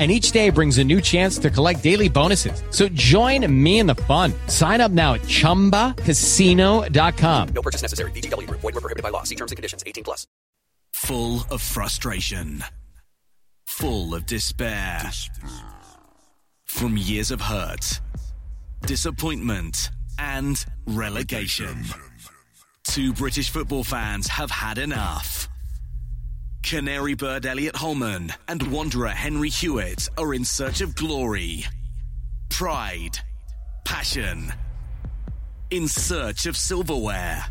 and each day brings a new chance to collect daily bonuses. So join me in the fun. Sign up now at ChumbaCasino.com. No purchase necessary. VGW. Void were prohibited by law. See terms and conditions. 18 plus. Full of frustration. Full of despair. From years of hurt, disappointment, and relegation. Two British football fans have had enough. Canary bird Elliot Holman and Wanderer Henry Hewitt are in search of glory, pride, passion, in search of silverware.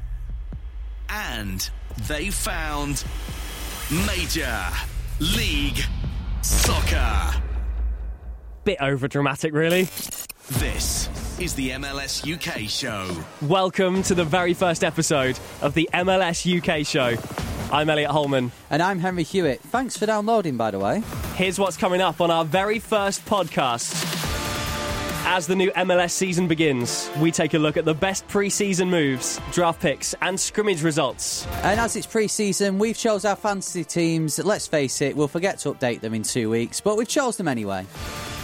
And they found Major League Soccer. Bit over dramatic, really. This is the MLS UK show. Welcome to the very first episode of the MLS UK show. I'm Elliot Holman. And I'm Henry Hewitt. Thanks for downloading, by the way. Here's what's coming up on our very first podcast. As the new MLS season begins, we take a look at the best pre-season moves, draft picks, and scrimmage results. And as it's pre-season, we've chose our fantasy teams. Let's face it, we'll forget to update them in two weeks, but we've chose them anyway.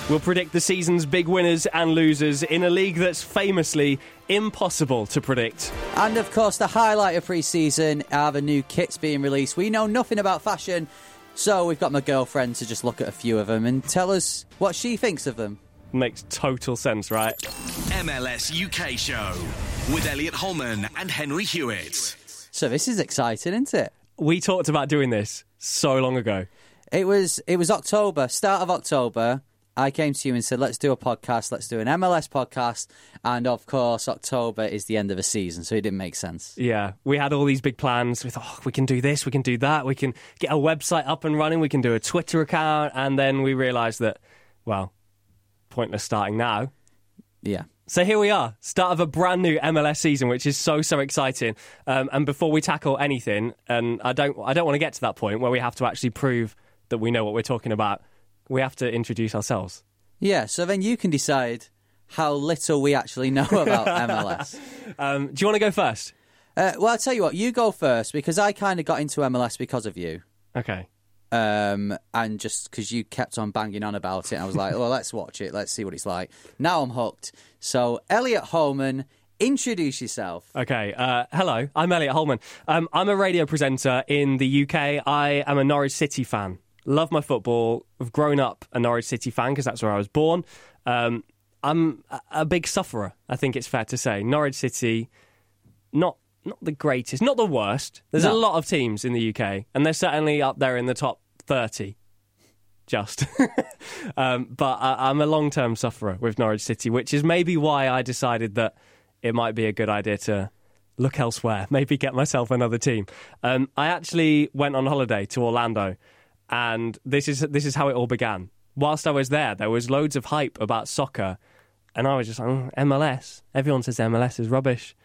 We'll predict the season's big winners and losers in a league that's famously impossible to predict. And of course, the highlight of pre season are the new kits being released. We know nothing about fashion, so we've got my girlfriend to just look at a few of them and tell us what she thinks of them. Makes total sense, right? MLS UK show with Elliot Holman and Henry Hewitt. So this is exciting, isn't it? We talked about doing this so long ago. It was it was October, start of October. I came to you and said, let's do a podcast, let's do an MLS podcast. And of course, October is the end of the season, so it didn't make sense. Yeah, we had all these big plans. We thought, oh, we can do this, we can do that, we can get a website up and running, we can do a Twitter account. And then we realised that, well, pointless starting now. Yeah. So here we are, start of a brand new MLS season, which is so so exciting. Um, and before we tackle anything, and I don't I don't want to get to that point where we have to actually prove that we know what we're talking about we have to introduce ourselves. Yeah, so then you can decide how little we actually know about MLS. Um, do you want to go first? Uh, well, I'll tell you what, you go first because I kind of got into MLS because of you. Okay. Um, and just because you kept on banging on about it, I was like, well, let's watch it. Let's see what it's like. Now I'm hooked. So, Elliot Holman, introduce yourself. Okay. Uh, hello, I'm Elliot Holman. Um, I'm a radio presenter in the UK. I am a Norwich City fan love my football. I've grown up a Norwich City fan because that's where I was born. Um, I'm a big sufferer. I think it's fair to say Norwich City, not not the greatest, not the worst. There's no. a lot of teams in the UK, and they're certainly up there in the top thirty. Just, um, but I, I'm a long term sufferer with Norwich City, which is maybe why I decided that it might be a good idea to look elsewhere, maybe get myself another team. Um, I actually went on holiday to Orlando and this is this is how it all began. Whilst I was there, there was loads of hype about soccer, and I was just like, oh, MLS. Everyone says MLS is rubbish,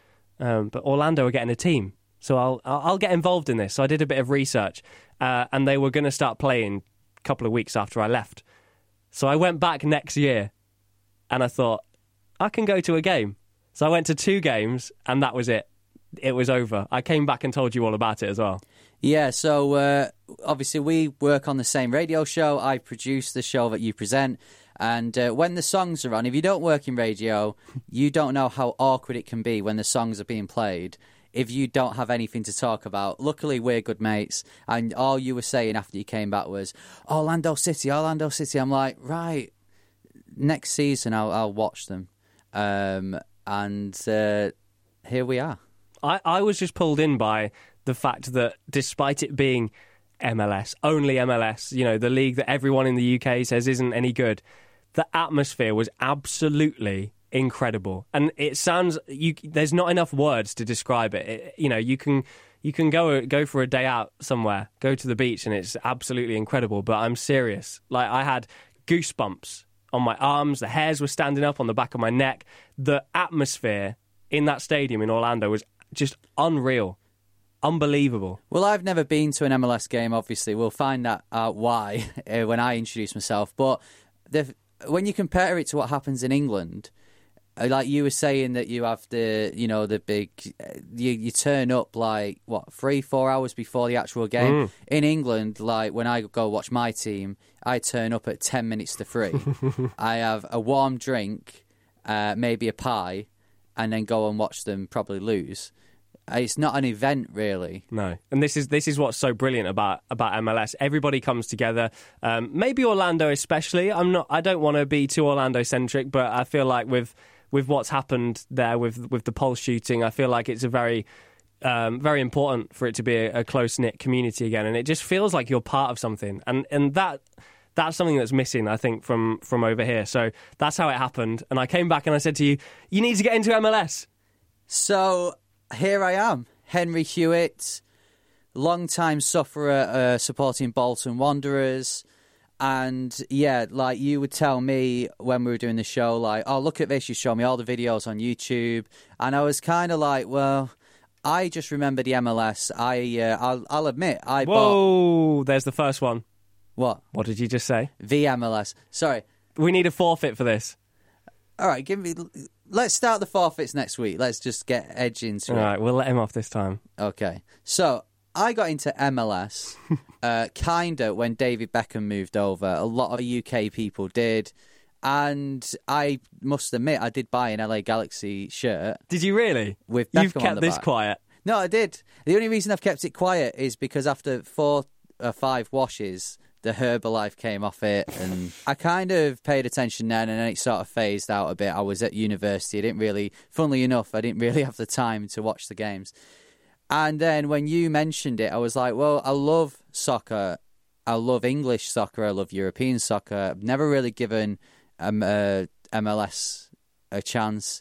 um, but Orlando are getting a team, so I'll I'll get involved in this. So I did a bit of research, uh, and they were going to start playing a couple of weeks after I left. So I went back next year, and I thought I can go to a game. So I went to two games, and that was it. it was over. I came back and told you all about it as well. Yeah, so uh, obviously we work on the same radio show. I produce the show that you present. And uh, when the songs are on, if you don't work in radio, you don't know how awkward it can be when the songs are being played if you don't have anything to talk about. Luckily, we're good mates. And all you were saying after you came back was, Orlando City, Orlando City. I'm like, right, next season I'll, I'll watch them. Um, and uh, here we are. I, I was just pulled in by the fact that despite it being MLS, only MLS, you know, the league that everyone in the UK says isn't any good, the atmosphere was absolutely incredible. And it sounds you there's not enough words to describe it. it. You know, you can you can go go for a day out somewhere, go to the beach and it's absolutely incredible, but I'm serious. Like I had goosebumps on my arms, the hairs were standing up on the back of my neck. The atmosphere in that stadium in Orlando was just unreal. Unbelievable. Well, I've never been to an MLS game. Obviously, we'll find that out why uh, when I introduce myself. But the, when you compare it to what happens in England, uh, like you were saying that you have the, you know, the big, uh, you, you turn up like what three, four hours before the actual game. Mm. In England, like when I go watch my team, I turn up at ten minutes to three. I have a warm drink, uh, maybe a pie, and then go and watch them probably lose. Uh, It's not an event, really. No, and this is this is what's so brilliant about about MLS. Everybody comes together. Um, maybe Orlando, especially. I'm not. I don't want to be too Orlando centric, but I feel like with with what's happened there with with the Pulse shooting, I feel like it's a very um, very important for it to be a, a close knit community again, and it just feels like you're part of something, and and that. That's something that's missing, I think, from from over here. So that's how it happened. And I came back and I said to you, "You need to get into MLS." So here I am, Henry Hewitt, long-time sufferer uh, supporting Bolton Wanderers. And yeah, like you would tell me when we were doing the show, like, oh, look at this, you show me all the videos on YouTube. And I was kind of like, well, I just remember the MLS. I, uh, I'll, I'll admit, I bought. Whoa! There's the first one. What? What did you just say? The MLS. Sorry. We need a forfeit for this. All right, give me. Let's start the forfeits next week. Let's just get edge into All it. right, we'll let him off this time. Okay. So I got into MLS uh, kinda when David Beckham moved over. A lot of UK people did. And I must admit, I did buy an LA Galaxy shirt. Did you really? With Beckham You've on kept the this back. quiet. No, I did. The only reason I've kept it quiet is because after four or five washes, the Herbalife came off it, and I kind of paid attention then, and then it sort of phased out a bit. I was at university. I didn't really, funnily enough, I didn't really have the time to watch the games. And then when you mentioned it, I was like, well, I love soccer. I love English soccer. I love European soccer. I've never really given um, uh, MLS a chance.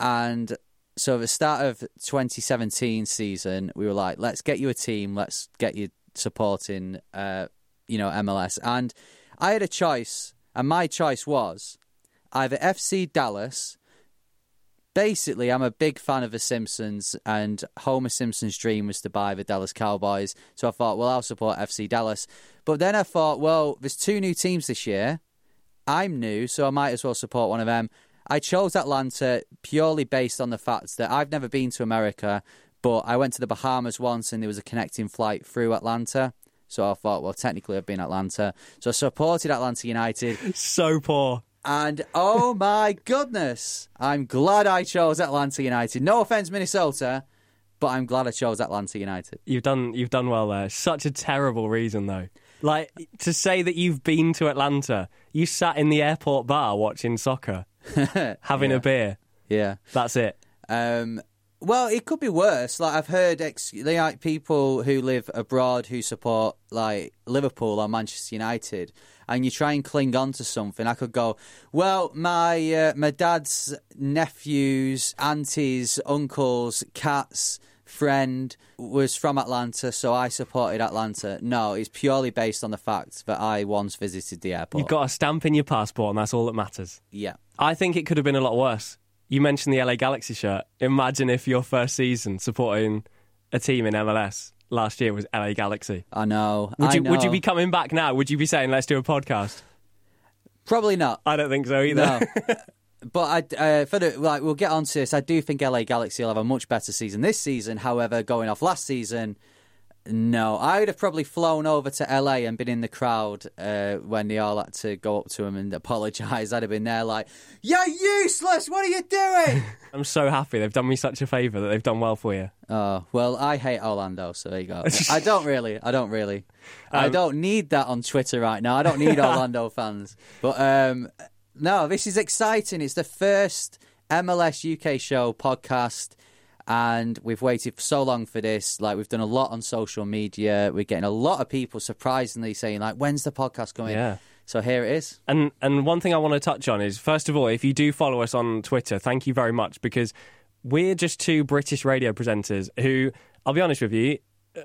And so at the start of 2017 season, we were like, let's get you a team. Let's get you supporting, uh, you know, MLS. And I had a choice, and my choice was either FC Dallas. Basically, I'm a big fan of The Simpsons, and Homer Simpson's dream was to buy the Dallas Cowboys. So I thought, well, I'll support FC Dallas. But then I thought, well, there's two new teams this year. I'm new, so I might as well support one of them. I chose Atlanta purely based on the fact that I've never been to America, but I went to the Bahamas once and there was a connecting flight through Atlanta. So I thought, well, technically I've been Atlanta. So I supported Atlanta United. So poor. And oh my goodness, I'm glad I chose Atlanta United. No offense, Minnesota, but I'm glad I chose Atlanta United. You've done you've done well there. Such a terrible reason though. Like to say that you've been to Atlanta, you sat in the airport bar watching soccer, having Yeah. a beer. Yeah. That's it. Um, well, it could be worse. Like I've heard, ex- like people who live abroad who support like Liverpool or Manchester United, and you try and cling on to something. I could go, well, my uh, my dad's nephews, aunties, uncles, cats friend was from Atlanta, so I supported Atlanta. No, it's purely based on the fact that I once visited the airport. You've got a stamp in your passport, and that's all that matters. yeah. I think it could have been a lot worse. You mentioned the LA Galaxy shirt. Imagine if your first season supporting a team in MLS last year was LA Galaxy. I know. Would I you would you be coming back now? Would you be saying let's do a podcast? Probably not. I don't think so either. No. but I, uh, for the, like, we'll get on to this. I do think LA Galaxy will have a much better season this season. However, going off last season, no, I would have probably flown over to LA and been in the crowd uh, when they all had to go up to him and apologise. I'd have been there like, "You're useless. What are you doing?" I'm so happy they've done me such a favour that they've done well for you. Oh well, I hate Orlando, so there you go. I don't really, I don't really, I Um, don't need that on Twitter right now. I don't need Orlando fans, but um, no, this is exciting. It's the first MLS UK show podcast, and we've waited for so long for this. Like we've done a lot on social media. We're getting a lot of people surprisingly saying like, "When's the podcast coming?" Yeah. So here it is. And and one thing I want to touch on is first of all, if you do follow us on Twitter, thank you very much because we're just two British radio presenters who, I'll be honest with you,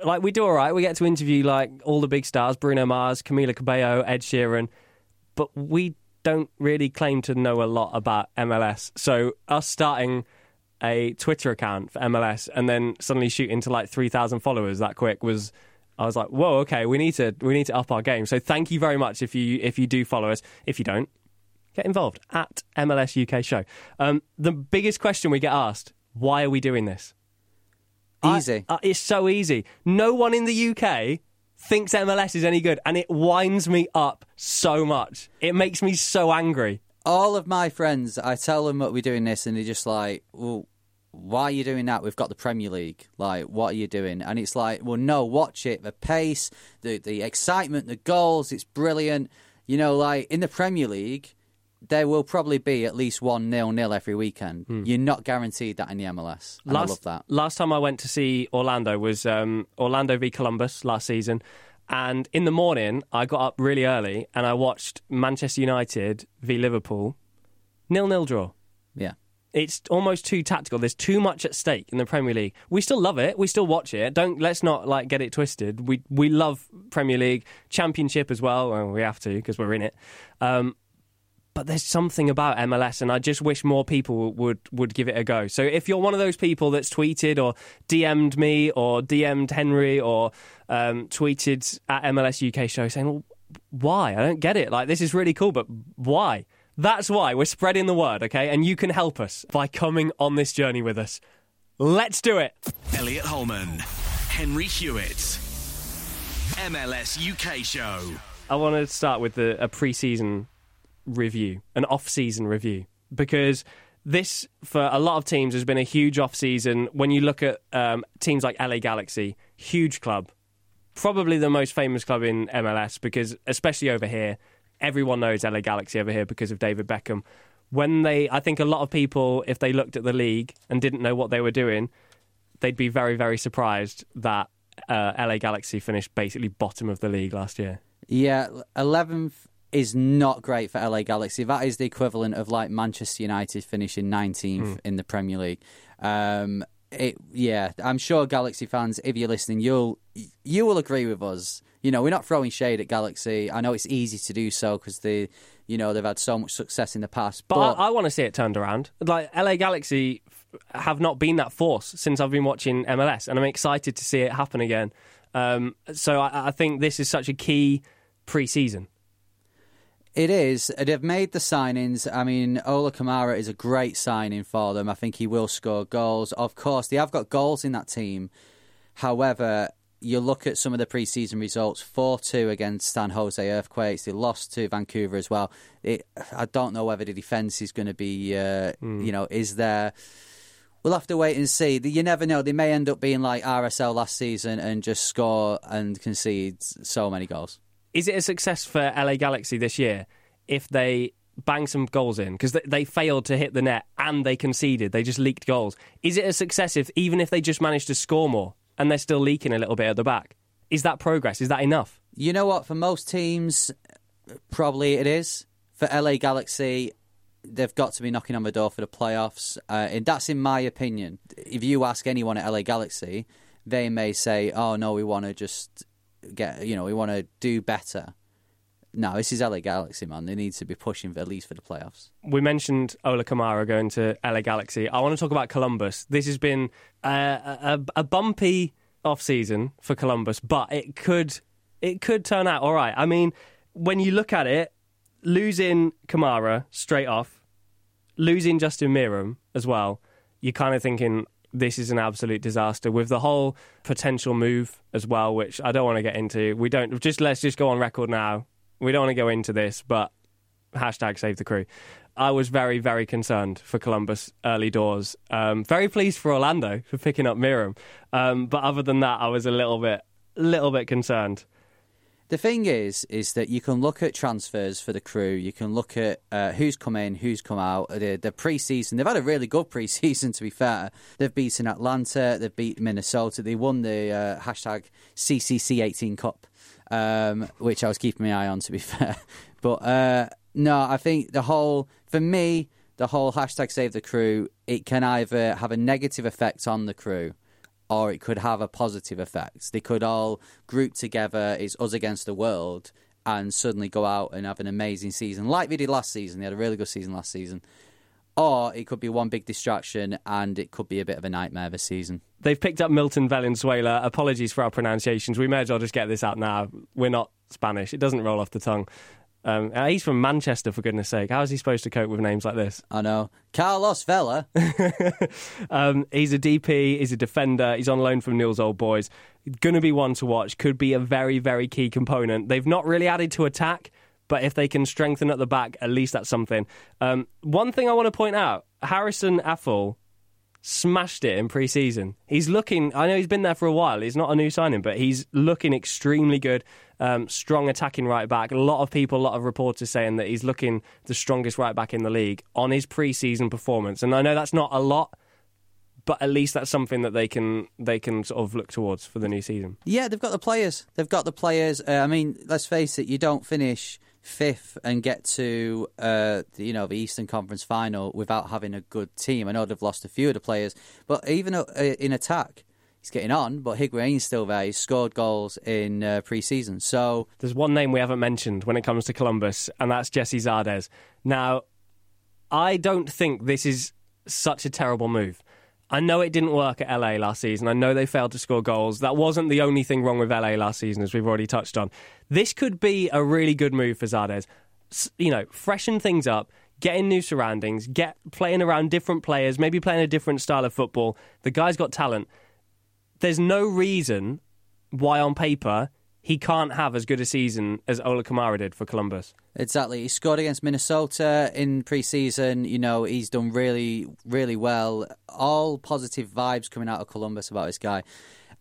like we do all right. We get to interview like all the big stars: Bruno Mars, Camila Cabello, Ed Sheeran, but we don't really claim to know a lot about MLS. So us starting a Twitter account for MLS and then suddenly shooting to like three thousand followers that quick was. I was like, "Whoa, okay, we need to we need to up our game." So thank you very much if you if you do follow us. If you don't, get involved at MLS UK Show. Um, the biggest question we get asked: Why are we doing this? I- Easy. uh, it's so easy. No one in the UK thinks MLS is any good, and it winds me up so much. It makes me so angry. all of my friends, I tell them that we're doing this, and they're just like, "Well, why are you doing that? We've got the Premier League. Like, what are you doing?" And it's like, "Well, no, watch it. The pace, the the excitement, the goals. It's brilliant. You know, like in the Premier League." There will probably be at least one nil nil every weekend. You're not guaranteed that in the MLS. And I love that. Last time I went to see Orlando was um, Orlando v Columbus last season. And in the morning, I got up really early and I watched Manchester United v Liverpool. Nil nil draw. Yeah. It's almost too tactical. There's too much at stake in the Premier League. We still love it. We still watch it. Don't let's not like get it twisted. We we love Premier League, Championship as well. well we have to because we're in it. Um, but there's something about MLS, and I just wish more people would would give it a go. So if you're one of those people that's tweeted or DM'd me or DM'd Henry or um, tweeted at MLS UK show saying, "Well, why? I don't get it. Like this is really cool, but why?" That's why we're spreading the word, okay? And you can help us by coming on this journey with us. Let's do it. Elliot Holman, Henry Hewitt, MLS UK show. I want to start with the, a pre-season review, an off-season review, because this for a lot of teams has been a huge off-season. When you look at um, teams like LA Galaxy, huge club, probably the most famous club in MLS, because especially over here, everyone knows LA Galaxy over here because of David Beckham. When they, I think a lot of people, if they looked at the league and didn't know what they were doing, they'd be very, very surprised that uh, LA Galaxy finished basically bottom of the league last year. Yeah, eleventh is not great for LA Galaxy. That is the equivalent of like Manchester United finishing nineteenth in the Premier League. Um, it, yeah, I'm sure Galaxy fans, if you're listening, you'll you will agree with us. You know, we're not throwing shade at Galaxy. I know it's easy to do so because they, you know, they've had so much success in the past. But, But, I, I want to see it turned around. Like LA Galaxy f- have not been that force since I've been watching MLS, and I'm excited to see it happen again. Um, so I, I think this is such a key pre-season. It is. They've made the signings. I mean, Ola Kamara is a great signing for them. I think he will score goals. Of course, they have got goals in that team. However, you look at some of the preseason results 4 2 against San Jose Earthquakes. They lost to Vancouver as well. It, I don't know whether the defence is going to be, uh, you know, is there. We'll have to wait and see. You never know. They may end up being like RSL last season and just score and concede so many goals. Is it a success for LA Galaxy this year if they bang some goals in because they, failed to hit the net and they conceded? They just leaked goals. Is it a success if even if they just managed to score more and they're still leaking a little bit at the back? Is that progress? Is that enough? You know what? For most teams, probably it is. For LA Galaxy, they've got to be knocking on the door for the playoffs. Uh, and that's in my opinion. If you ask anyone at LA Galaxy, they may say, "Oh no, we want to just get, you know, we want to do better." No, this is LA Galaxy, man. They need to be pushing for, at least for the playoffs. We mentioned Ola Kamara going to LA Galaxy. I want to talk about Columbus. This has been a, a, a bumpy off season for Columbus, but it could it could turn out all right. I mean, when you look at it, losing Kamara straight off, losing Justin Meram as well, you're kind of thinking this is an absolute disaster with the whole potential move as well, which I don't want to get into. We don't just let's just go on record now. We don't want to go into this, but hashtag save the crew. I was very, very concerned for Columbus early doors. Um, very pleased for Orlando for picking up Meram, um, but other than that, I was a little bit, little bit concerned. The thing is, is that you can look at transfers for the crew. You can look at uh, who's come in, who's come out. The, the pre-season, they've had a really good pre-season. To be fair, they've beaten Atlanta, they've beaten Minnesota. They won the uh, hashtag CCC18 Cup, um, which I was keeping my eye on. To be fair, but uh, no, I think the whole for me, the whole hashtag Save the Crew, it can either have a negative effect on the crew or it could have a positive effect. They could all group together, it's us against the world, and suddenly go out and have an amazing season, like they did last season. They had a really good season last season. Or it could be one big distraction and it could be a bit of a nightmare this season. They've picked up Milton Valenzuela. Apologies for our pronunciations. We may as well just get this out now. We're not Spanish. It doesn't roll off the tongue. Um, uh, he's from Manchester, for goodness sake. How is he supposed to cope with names like this? I know. Carlos Vela. um, he's a DP, he's a defender, he's on loan from Newell's Old Boys. Going to be one to watch, could be a very, very key component. They've not really added to attack, but if they can strengthen at the back, at least that's something. Um, one thing I want to point out Harrison Afful smashed it in pre-season. He's looking. I know he's been there for a while. He's not a new signing, but he's looking extremely good. Um, strong attacking right back. A lot of people, a lot of reporters saying that he's looking the strongest right back in the league on his pre-season performance. And I know that's not a lot, but at least that's something that they can they can sort of look towards for the new season. Yeah, they've got the players. They've got the players. Uh, I mean, let's face it. You don't finish fifth and get to uh, the, you know the Eastern Conference final without having a good team. I know they've lost a few of the players, but even uh, in attack, he's getting on. But Higuain's still there. He's scored goals in uh, pre-season. So there's one name we haven't mentioned when it comes to Columbus, and that's Gyasi Zardes. Now, I don't think this is such a terrible move. I know it didn't work at LA last season. I know they failed to score goals. That wasn't the only thing wrong with LA last season, as we've already touched on. This could be a really good move for Zardes. You know, freshen things up, get in new surroundings, get playing around different players, maybe playing a different style of football. The guy's got talent. There's no reason why, on paper, he can't have as good a season as Ola Kamara did for Columbus. Exactly. He scored against Minnesota in preseason. You know, he's done really, really well. All positive vibes coming out of Columbus about this guy.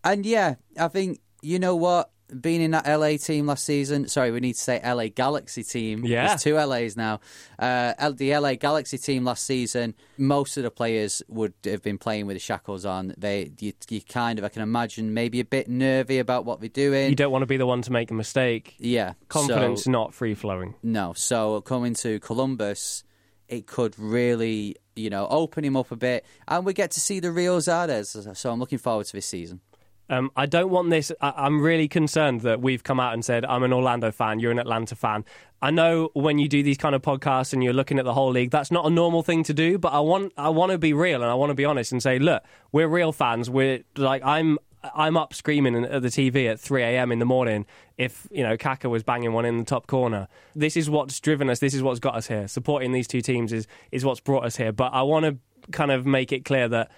And yeah, I think, you know what? Being in that LA team last season. Sorry, we need to say LA Galaxy team. Yeah. There's two LAs now. Uh, the LA Galaxy team last season, most of the players would have been playing with the shackles on. They, you, you kind of, I can imagine, maybe a bit nervy about what they're doing. You don't want to be the one to make a mistake. Yeah. Confidence so, not free flowing. No. So coming to Columbus, it could really, you know, open him up a bit, and we get to see the real Zardes. So I'm looking forward to this season. Um, I don't want this. I, am really concerned that we've come out and said, I'm an Orlando fan, you're an Atlanta fan. I know when you do these kind of podcasts and you're looking at the whole league, that's not a normal thing to do, but I want I want to be real and I want to be honest and say, look, we're real fans. We're like, I'm. I'm up screaming at the TV at 3 a.m. in the morning if, you know, Kaka was banging one in the top corner. This is what's driven us. This is what's got us here. Supporting these two teams is, is what's brought us here. But I want to kind of make it clear that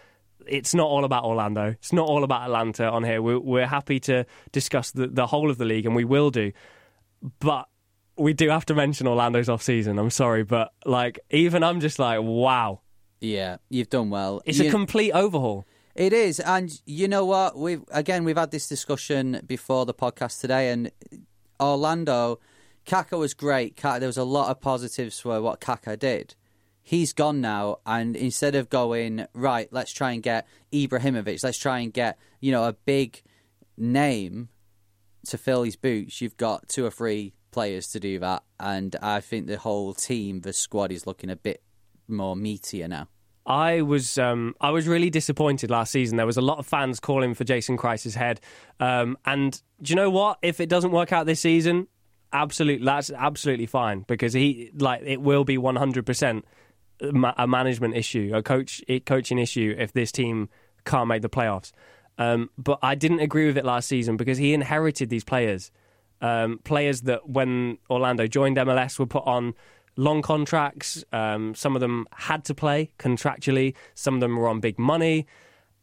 it's not all about Orlando. It's not all about Atlanta on here. We're, we're happy to discuss the, the whole of the league, and we will do. But we do have to mention Orlando's off season. I'm sorry, but like even I'm just like, wow. Yeah, you've done well. It's you, a complete overhaul. It is, and you know what? We've again we've had this discussion before the podcast today, and Orlando, Kaka was great. Kaka, there was a lot of positives for what Kaka did he's gone now, and instead of going right, let's try and get Ibrahimovic, let's try and get you know a big name to fill his boots. You've got two or three players to do that, and I think the whole team, the squad, is looking a bit more meatier now. I was um, I was really disappointed last season. There was a lot of fans calling for Jason Kreis's head, um, and do you know what? If it doesn't work out this season, absolutely that's absolutely fine because he like it will be one hundred percent a management issue, a coach coaching issue if this team can't make the playoffs. Um, but I didn't agree with it last season because he inherited these players, um, players that when Orlando joined MLS were put on long contracts. Um, some of them had to play contractually. Some of them were on big money,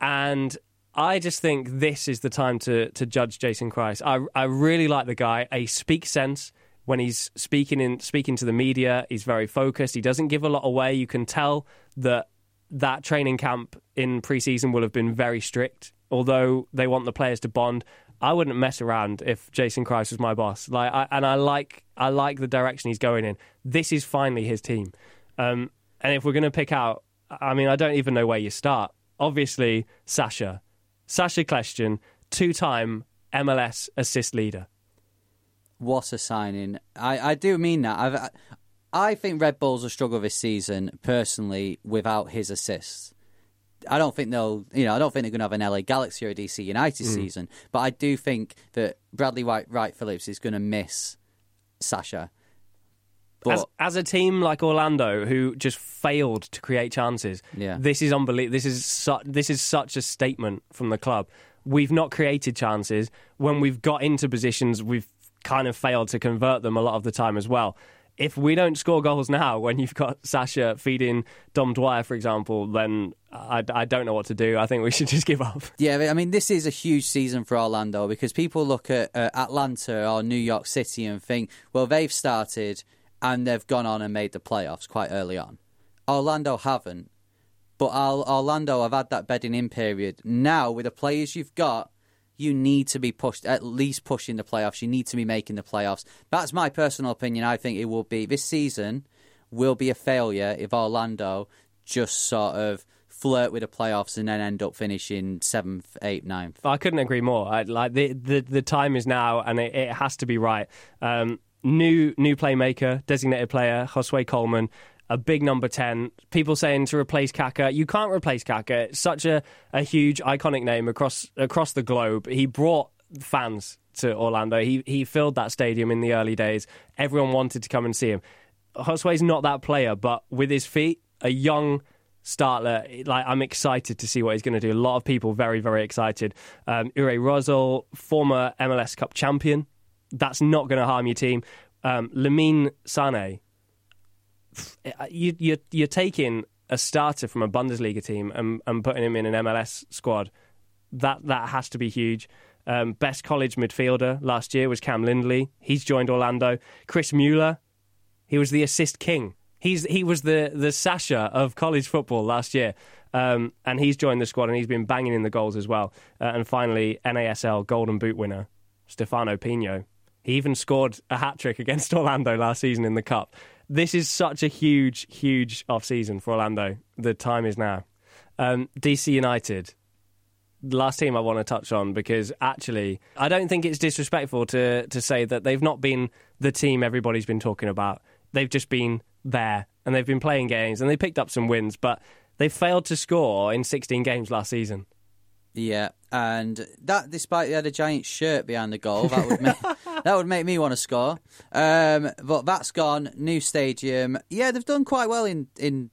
and I just think this is the time to to judge Jason Kreis. I I really like the guy. He speaks sense when he's speaking in speaking to the media. He's very focused. He doesn't give a lot away. You can tell that that training camp in preseason will have been very strict. Although they want the players to bond, I wouldn't mess around if Jason Kreis was my boss. Like, I, and I like I like the direction he's going in. This is finally his team. Um, and if we're going to pick out, I mean, I don't even know where you start. Obviously, Sacha, Sacha Kljestan, two-time MLS assist leader. What a signing! I, I do mean that. I've, I think Red Bulls will struggle this season personally without his assists. I don't think they'll, you know, I don't think they're going to have an LA Galaxy or a DC United Mm. season. But I do think that Bradley White, Wright Phillips is going to miss Sacha. But as, as a team like Orlando, who just failed to create chances, Yeah. this is unbelievable. This is su- this is such a statement from the club. We've not created chances. When we've got into positions, we've kind of failed to convert them a lot of the time as well. If we don't score goals now, when you've got Sacha feeding Dom Dwyer, for example, then I, I don't know what to do. I think we should just give up. Yeah, I mean, this is a huge season for Orlando because people look at uh, Atlanta or New York City and think, well, they've started and they've gone on and made the playoffs quite early on. Orlando haven't, but Or- Orlando have had that bedding in period. Now, with the players you've got, you need to be pushed, at least pushing the playoffs. You need to be making the playoffs. That's my personal opinion. I think it will be this season will be a failure if Orlando just sort of flirt with the playoffs and then end up finishing seventh, eighth, ninth. I couldn't agree more. I, like the, the the time is now, and it, it has to be right. Um, new new playmaker, designated player, Josue Colmán, a big number ten. People saying to replace Kaka, you can't replace Kaka. It's such a, a huge iconic name across across the globe. He brought fans to Orlando. He he filled that stadium in the early days. Everyone wanted to come and see him. Josue's not that player, but with his feet, a young startler. Like I'm excited to see what he's going to do. A lot of people very very excited. Um, Uri Rosell, former MLS Cup champion. That's not going to harm your team. Um, Lamine Sane. You, you're you're taking a starter from a Bundesliga team and, and putting him in an MLS squad. That that has to be huge. Um, best college midfielder last year was Cam Lindley. He's joined Orlando. Chris Mueller, he was the assist king. He's he was the the Sacha of college football last year, um, and he's joined the squad and he's been banging in the goals as well. Uh, and finally, NASL Golden Boot winner Stefano Pinho. He even scored a hat trick against Orlando last season in the cup. This is such a huge, huge off season for Orlando. The time is now. Um, DC United, the last team I want to touch on because actually, I don't think it's disrespectful to to say that they've not been the team everybody's been talking about. They've just been there and they've been playing games and they picked up some wins, but they failed to score in 16 games last season. Yeah, and that despite they had a giant shirt behind the goal, that would make that would make me want to score. Um, but that's gone. New stadium. Yeah, they've done quite well in in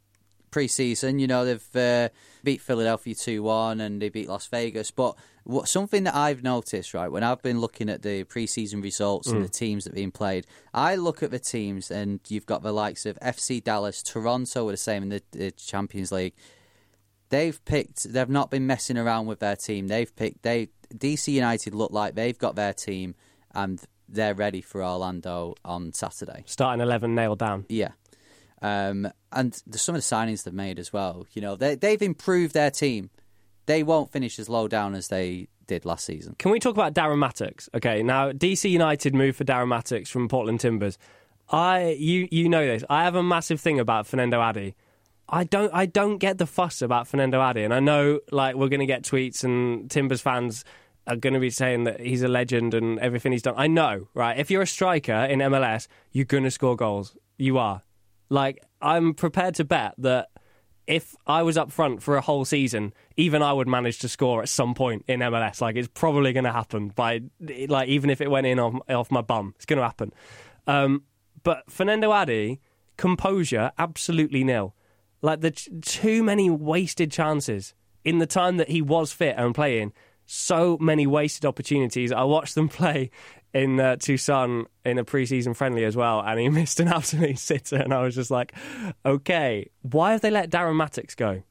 pre-season. You know, they've uh, beat Philadelphia two one and they beat Las Vegas. But what something that I've noticed, right, when I've been looking at the pre-season results and Mm. the teams that have been played, I look at the teams and you've got the likes of FC Dallas, Toronto were the same in the, the Champions League they've picked they've not been messing around with their team they've picked they dc united look like they've got their team and they're ready for orlando on saturday Starting 11 nailed down. yeah um, and the, some of the signings they've made as well you know they, they've improved their team they won't finish as low down as they did last season Can we talk about Darren Mattocks? Okay, now DC United moved for Darren Mattocks from Portland Timbers. I you you know this. I have a massive thing about Fanendo Adi. I don't I don't get the fuss about Fanendo Adi, and I know like we're going to get tweets and Timbers fans are going to be saying that he's a legend and everything he's done. I know, right? If you're a striker in MLS, you're going to score goals. You are. Like I'm prepared to bet that if I was up front for a whole season, even I would manage to score at some point in MLS. Like it's probably going to happen by like even if it went in off, off my bum, it's going to happen. Um, but Fanendo Adi, composure absolutely nil. Like the t- too many wasted chances in the time that he was fit and playing. So many wasted opportunities. I watched them play in uh, Tucson in a preseason friendly as well, and he missed an absolute sitter. And I was just like, okay, why have they let Darren Mattocks go?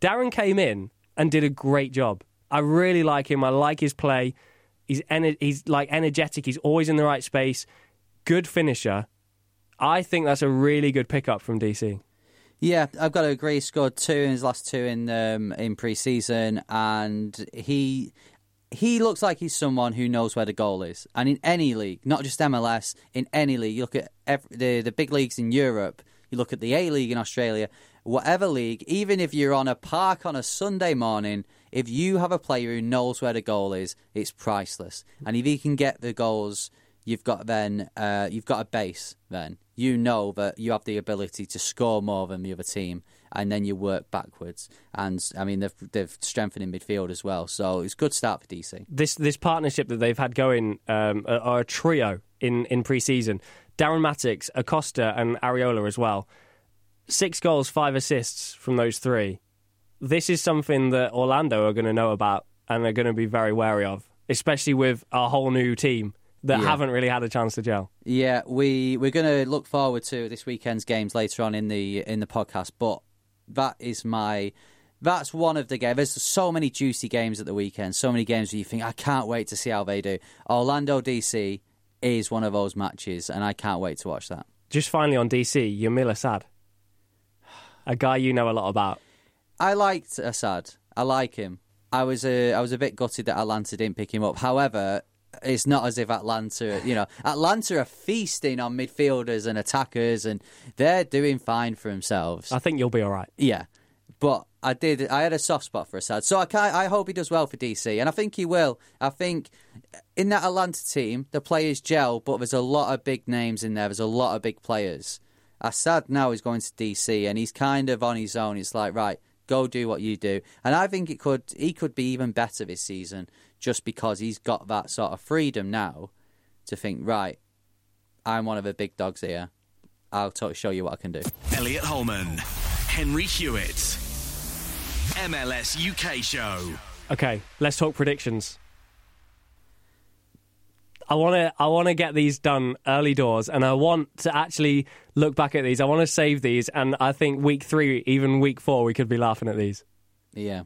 Darren came in and did a great job. I really like him. I like his play. He's ener- he's like energetic. He's always in the right space. Good finisher. I think that's a really good pickup from DC. Yeah, I've got to agree. He scored two in his last two in um, in pre-season, and he he looks like he's someone who knows where the goal is. And in any league, not just MLS, in any league, you look at every, the the big leagues in Europe, you look at the A League in Australia, whatever league, even if you're on a park on a Sunday morning, if you have a player who knows where the goal is, it's priceless. And if he can get the goals, you've got then uh, you've got a base. Then you know that you have the ability to score more than the other team, and then you work backwards. And I mean, they've they've strengthened in midfield as well, so it's a good start for DC. This this partnership that they've had going um, are a trio in in pre-season. Darren Mattocks, Acosta, and Arriola as well. Six goals, five assists from those three. This is something that Orlando are going to know about and are going to be very wary of, especially with a whole new team that Yeah. haven't really had a chance to gel. Yeah, we we're going to look forward to this weekend's games later on in the in the podcast. But that is my that's one of the games. There's so many juicy games at the weekend. So many games where you think I can't wait to see how they do. Orlando DC is one of those matches, and I can't wait to watch that. Just finally on DC, Yamil Assad, a guy you know a lot about. I liked Assad. I like him. I was uh, I was a bit gutted that Atlanta didn't pick him up. However, it's not as if Atlanta, you know, Atlanta are feasting on midfielders and attackers, and they're doing fine for themselves. I think you'll be all right. Yeah, but I did. I had a soft spot for Assad, so I can I hope he does well for DC, and I think he will. I think in that Atlanta team, the players gel, but there's a lot of big names in there. There's a lot of big players. Assad now is going to DC, and he's kind of on his own. It's like right, go do what you do, and I think it could. He could be even better this season just because he's got that sort of freedom now to think right. I'm one of the big dogs here. I'll t- show you what I can do. Elliot Holman, Henry Hewitt, MLS UK show. Okay, let's talk predictions. I want to I want to get these done early doors and I want to actually look back at these. I want to save these and I think week 3 even week 4 we could be laughing at these. Yeah.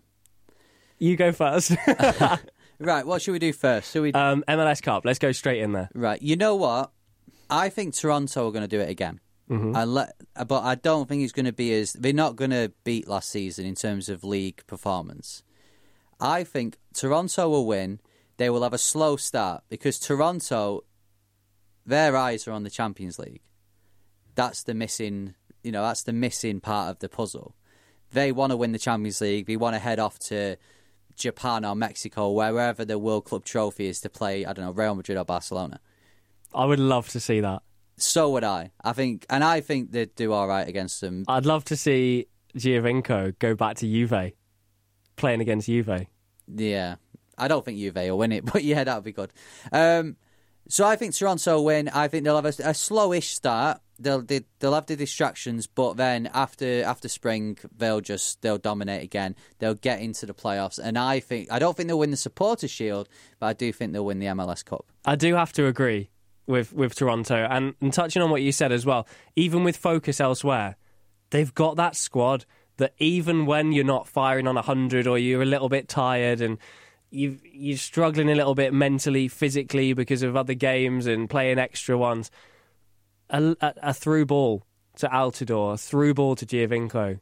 You go first. Right, what should we do first? Should we um, MLS Cup. Let's go straight in there. Right. You know what? I think Toronto are going to do it again. Mhm. I le- but I don't think it's going to be as they're not going to beat last season in terms of league performance. I think Toronto will win. They will have a slow start because Toronto, their eyes are on the Champions League. That's the missing, you know, that's the missing part of the puzzle. They want to win the Champions League. They want to head off to Japan or Mexico, wherever the World Club trophy is to play. I don't know, Real Madrid or Barcelona. I would love to see that. So would I. I think, and I think they'd do all right against them. I'd love to see Giovinco go back to Juve playing against Juve. Yeah, I don't think Juve will win it, but yeah, that would be good. Um, so I think Toronto will win. I think they'll have a, a slowish start. They'll they, they'll have the distractions, but then after after spring, they'll just they'll dominate again. They'll get into the playoffs, and I think I don't think they'll win the Supporters Shield, but I do think they'll win the MLS Cup. I do have to agree with with Toronto, and, and touching on what you said as well. Even with focus elsewhere, they've got that squad that even when you're not firing on hundred or you're a little bit tired and you you're struggling a little bit mentally, physically because of other games and playing extra ones, a, a, a through ball to Altidore, a through ball to Giovinco.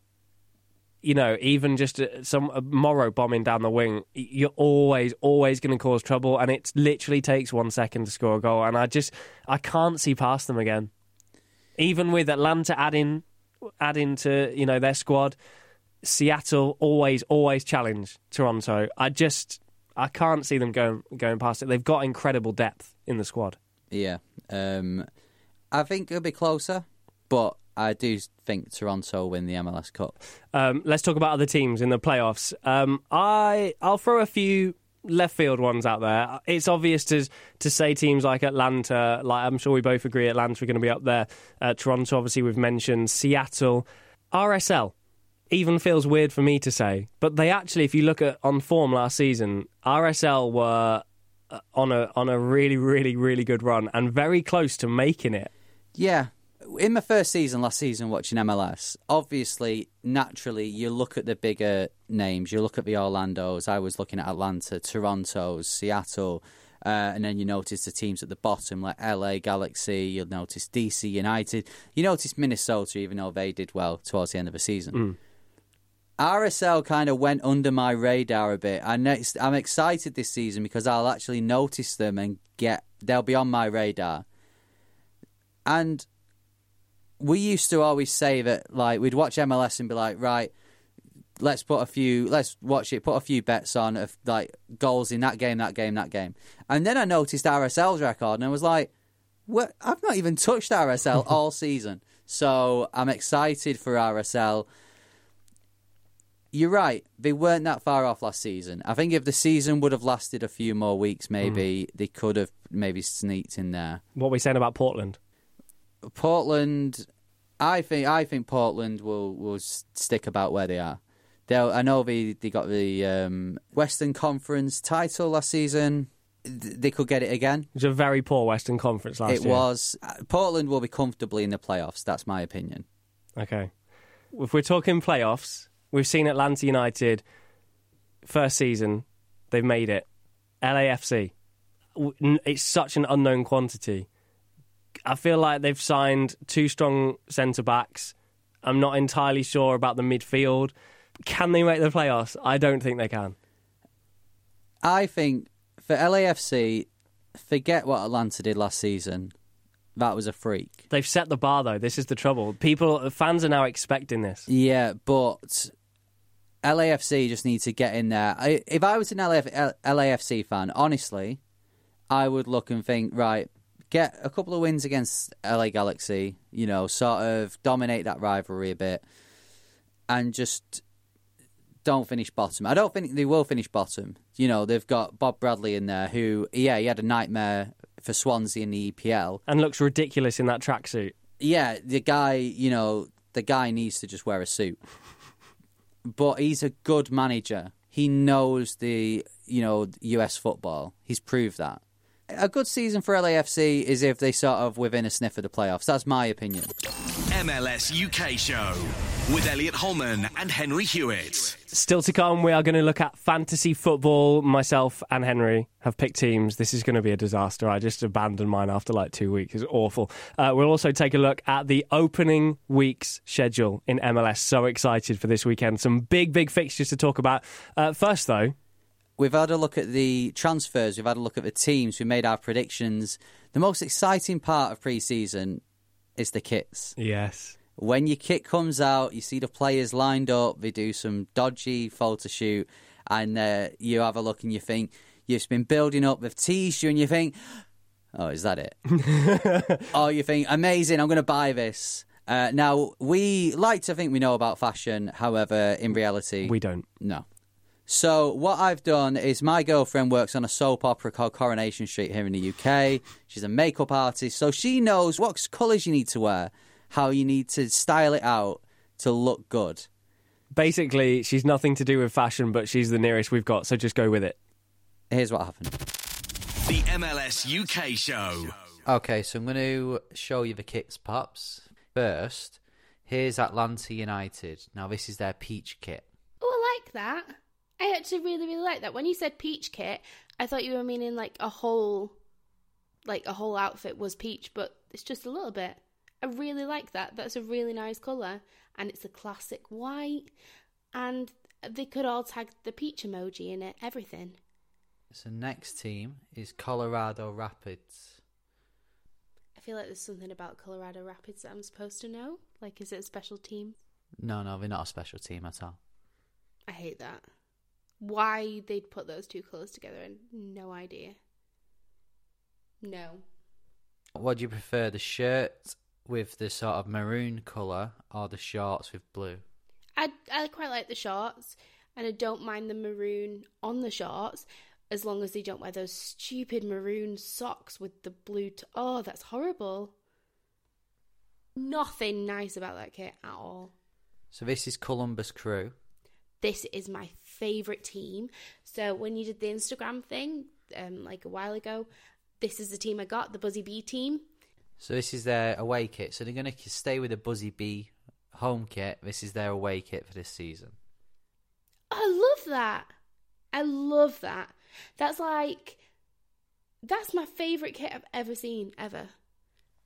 You know, even just uh, a, some Morrow bombing down the wing, you're always, always going to cause trouble, and it literally takes one second to score a goal. And I just, I can't see past them again. Even with Atlanta adding, adding to you know their squad, Seattle always, always challenge Toronto. I just, I can't see them going going past it. They've got incredible depth in the squad. Yeah, um, I think it'll be closer, but I do think Toronto will win the MLS Cup. Um, let's talk about other teams in the playoffs. Um, I I'll throw a few left field ones out there. It's obvious to to say teams like Atlanta. Like I'm sure we both agree, Atlanta are going to be up there. Uh, Toronto, obviously, we've mentioned Seattle, RSL. Even feels weird for me to say, but they actually, if you look at on form last season, RSL were uh, on a on a really, really, really good run and very close to making it. Yeah. In my first season last season watching MLS, obviously, naturally, you look at the bigger names. You look at the Orlandos. I was looking at Atlanta, Toronto, Seattle, uh, and then you notice the teams at the bottom like LA Galaxy. You'll notice DC United. You notice Minnesota, even though they did well towards the end of the season. Mm. RSL kind of went under my radar a bit. I next, I'm excited this season because I'll actually notice them and get they'll be on my radar. And we used to always say that like we'd watch MLS and be like, right, let's put a few, let's watch it, put a few bets on of like goals in that game, that game, that game. And then I noticed RSL's record and I was like, what? I've not even touched RSL all season. So I'm excited for RSL. You're right. They weren't that far off last season. I think if the season would have lasted a few more weeks, maybe they could have maybe sneaked in there. What are we saying about Portland? Portland, I think I think Portland will will stick about where they are. They'll, I know they they got the um, Western Conference title last season. They could get it again. It was a very poor Western Conference last it year. It was uh, Portland will be comfortably in the playoffs. That's my opinion. Okay. If we're talking playoffs, we've seen Atlanta United first season, they've made it. LAFC, it's such an unknown quantity. I feel like they've signed two strong centre backs. I'm not entirely sure about the midfield. Can they make the playoffs? I don't think they can. I think for LAFC, forget what Atlanta did last season. That was a freak. They've set the bar though. This is the trouble. People, fans are now expecting this. Yeah, but LAFC just need to get in there. I, if I was an LAF, LAFC fan, honestly, I would look and think, right, get a couple of wins against LA Galaxy, you know, sort of dominate that rivalry a bit, and just don't finish bottom. I don't think they will finish bottom. You know, they've got Bob Bradley in there, who, yeah, he had a nightmare for Swansea in the EPL. And looks ridiculous in that tracksuit. Yeah, the guy, you know, the guy needs to just wear a suit. But he's a good manager. He knows the, you know, US football. He's proved that. A good season for LAFC is if they sort of within a sniff of the playoffs. That's my opinion. MLS UK show with Elliot Holman and Henry Hewitt. Still to come, we are going to look at fantasy football. Myself and Henry have picked teams. This is going to be a disaster. I just abandoned mine after like two weeks. It's awful. Uh, we'll also take a look at the opening week's schedule in MLS. So excited for this weekend. Some big, big fixtures to talk about. Uh, first, though, We've had a look at the transfers. We've had a look at the teams. We made our predictions. The most exciting part of pre-season is the kits. yes. When your kit comes out, you see the players lined up. They do some dodgy photo shoot, and uh, you have a look and you think you've been building up. They've teased you, and you think, "Oh, is that it?" oh, you think, "Amazing! I'm going to buy this." Uh, now we like to think we know about fashion. However, in reality, We don't. no. So what I've done is my girlfriend works on a soap opera called Coronation Street here in the UK. She's a makeup artist, so she knows what colours you need to wear, how you need to style it out to look good. Basically, she's nothing to do with fashion, but she's the nearest we've got. So just go with it. Here's what happened. The MLS UK show. Okay, so I'm going to show you the kits, pops. First, here's Atlanta United. Now this is their peach kit. Oh, I like that. I actually really, really like that. When you said peach kit, I thought you were meaning like a whole, like a whole outfit was peach, but it's just a little bit. I really like that. That's a really nice colour, and it's a classic white. And they could all tag the peach emoji in it. Everything. So next team is Colorado Rapids. I feel like there's something about Colorado Rapids that I'm supposed to know. Like, is it a special team? No, no, they're not a special team at all. I hate that. Why they'd put those two colours together, and no idea. No. What do you prefer, the shirt with the sort of maroon colour or the shorts with blue? I I quite like the shorts, and I don't mind the maroon on the shorts, as long as they don't wear those stupid maroon socks with the blue. T- oh, that's horrible. Nothing nice about that kit at all. So this is Columbus Crew. This is my favourite team. So when you did the Instagram thing, um, like a while ago, this is the team I got, the Buzzy Bee team. So this is their away kit. So they're going to stay with the Buzzy Bee home kit. This is their away kit for this season. I love that. I love that. That's like that's my favorite kit I've ever seen ever.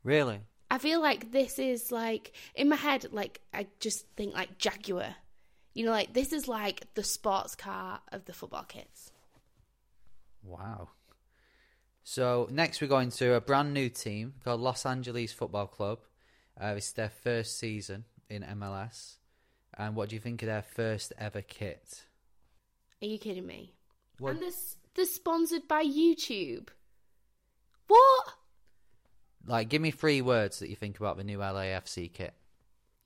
Really? I feel like this is like in my head like I just think like Jaguar. You know like this is like the sports car of the football kits. Wow. So next we're going to a brand new team called Los Angeles Football Club. Uh, it's their first season in MLS. And what do you think of their first ever kit? Are you kidding me? What? And this they're sponsored by YouTube. What? Like, give me three words that you think about the new LAFC kit.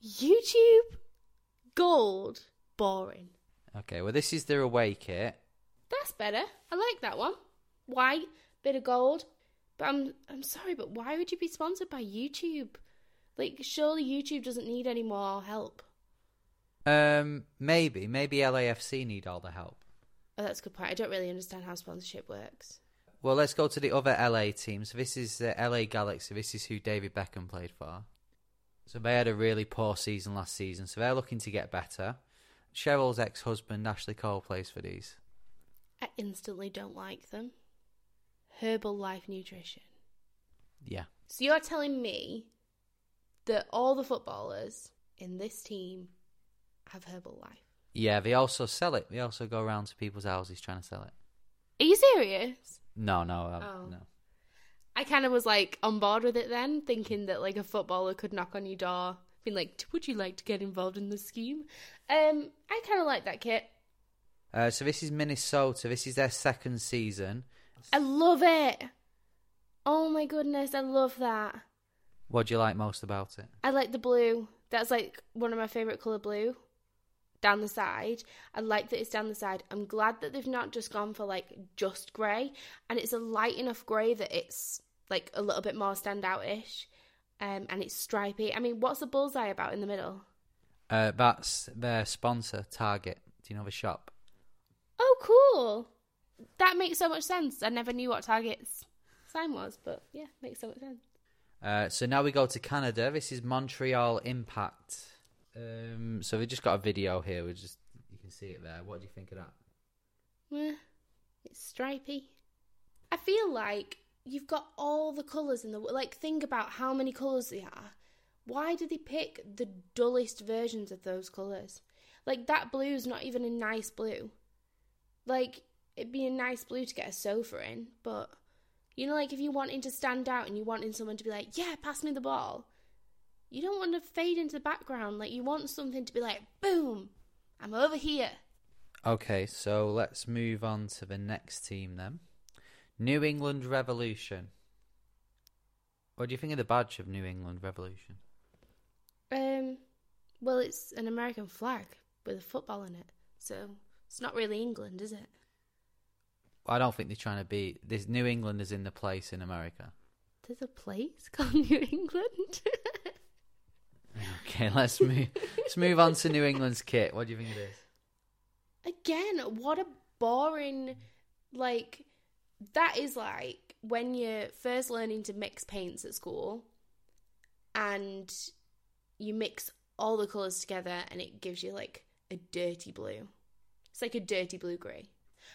YouTube? Gold? Boring. Okay, well, this is their away kit. That's better. I like that one. White, bit of gold. But I'm I'm sorry, but why would you be sponsored by YouTube? Like, surely YouTube doesn't need any more help. Um, maybe, maybe LAFC need all the help. Oh, that's a good point. I don't really understand how sponsorship works. Well, let's go to the other LA team. So this is the LA Galaxy. This is who David Beckham played for. So they had a really poor season last season. So they're looking to get better. Cheryl's ex-husband Ashley Cole plays for these. I instantly don't like them. Herbalife Nutrition. Yeah. So you're telling me that all the footballers in this team have Herbalife? Yeah, they also sell it. They also go around to people's houses trying to sell it. Are you serious? No, no, uh, Oh. no. I kind of was like on board with it then, thinking that like a footballer could knock on your door, being like, "Would you like to get involved in the scheme?" Um, I kind of like that kit. Uh, so this is Minnesota. This is their second season. I love it. Oh my goodness, I love that. What do you like most about it? I like the blue. That's like one of my favorite color blue. Down the side, I like that it's down the side. I'm glad that they've not just gone for like just grey, and it's a light enough grey that it's like a little bit more standout-ish, um, and it's stripy. I mean, what's the bullseye about in the middle? Uh, that's their sponsor, Target. Do you know the shop? Oh, cool. That makes so much sense. I never knew what Target's sign was, but yeah, makes so much sense. Uh, so now we go to Canada. This is Montreal Impact. Um, so we just got a video here. We just you can see it there. What do you think of that? Eh, it's stripy. I feel like you've got all the colours in the like. Think about how many colours they are. Why did they pick the dullest versions of those colours? Like that blue's not even a nice blue. Like it'd be a nice blue to get a sofa in, but you know, like if you're wanting to stand out and you're wanting someone to be like, "Yeah, pass me the ball," you don't want to fade into the background. Like you want something to be like, "Boom, I'm over here." Okay, so let's move on to the next team then. New England Revolution. What do you think of the badge of New England Revolution? Um, well, it's an American flag with a football in it, so it's not really England, is it? I don't think they're trying to be. This New England is in the place in America. There's a place called New England. Okay, let's move. let's move on to New England's kit. What do you think of this? Again, what a boring like that is like when you're first learning to mix paints at school and you mix all the colours together and it gives you like a dirty blue. It's like a dirty blue grey.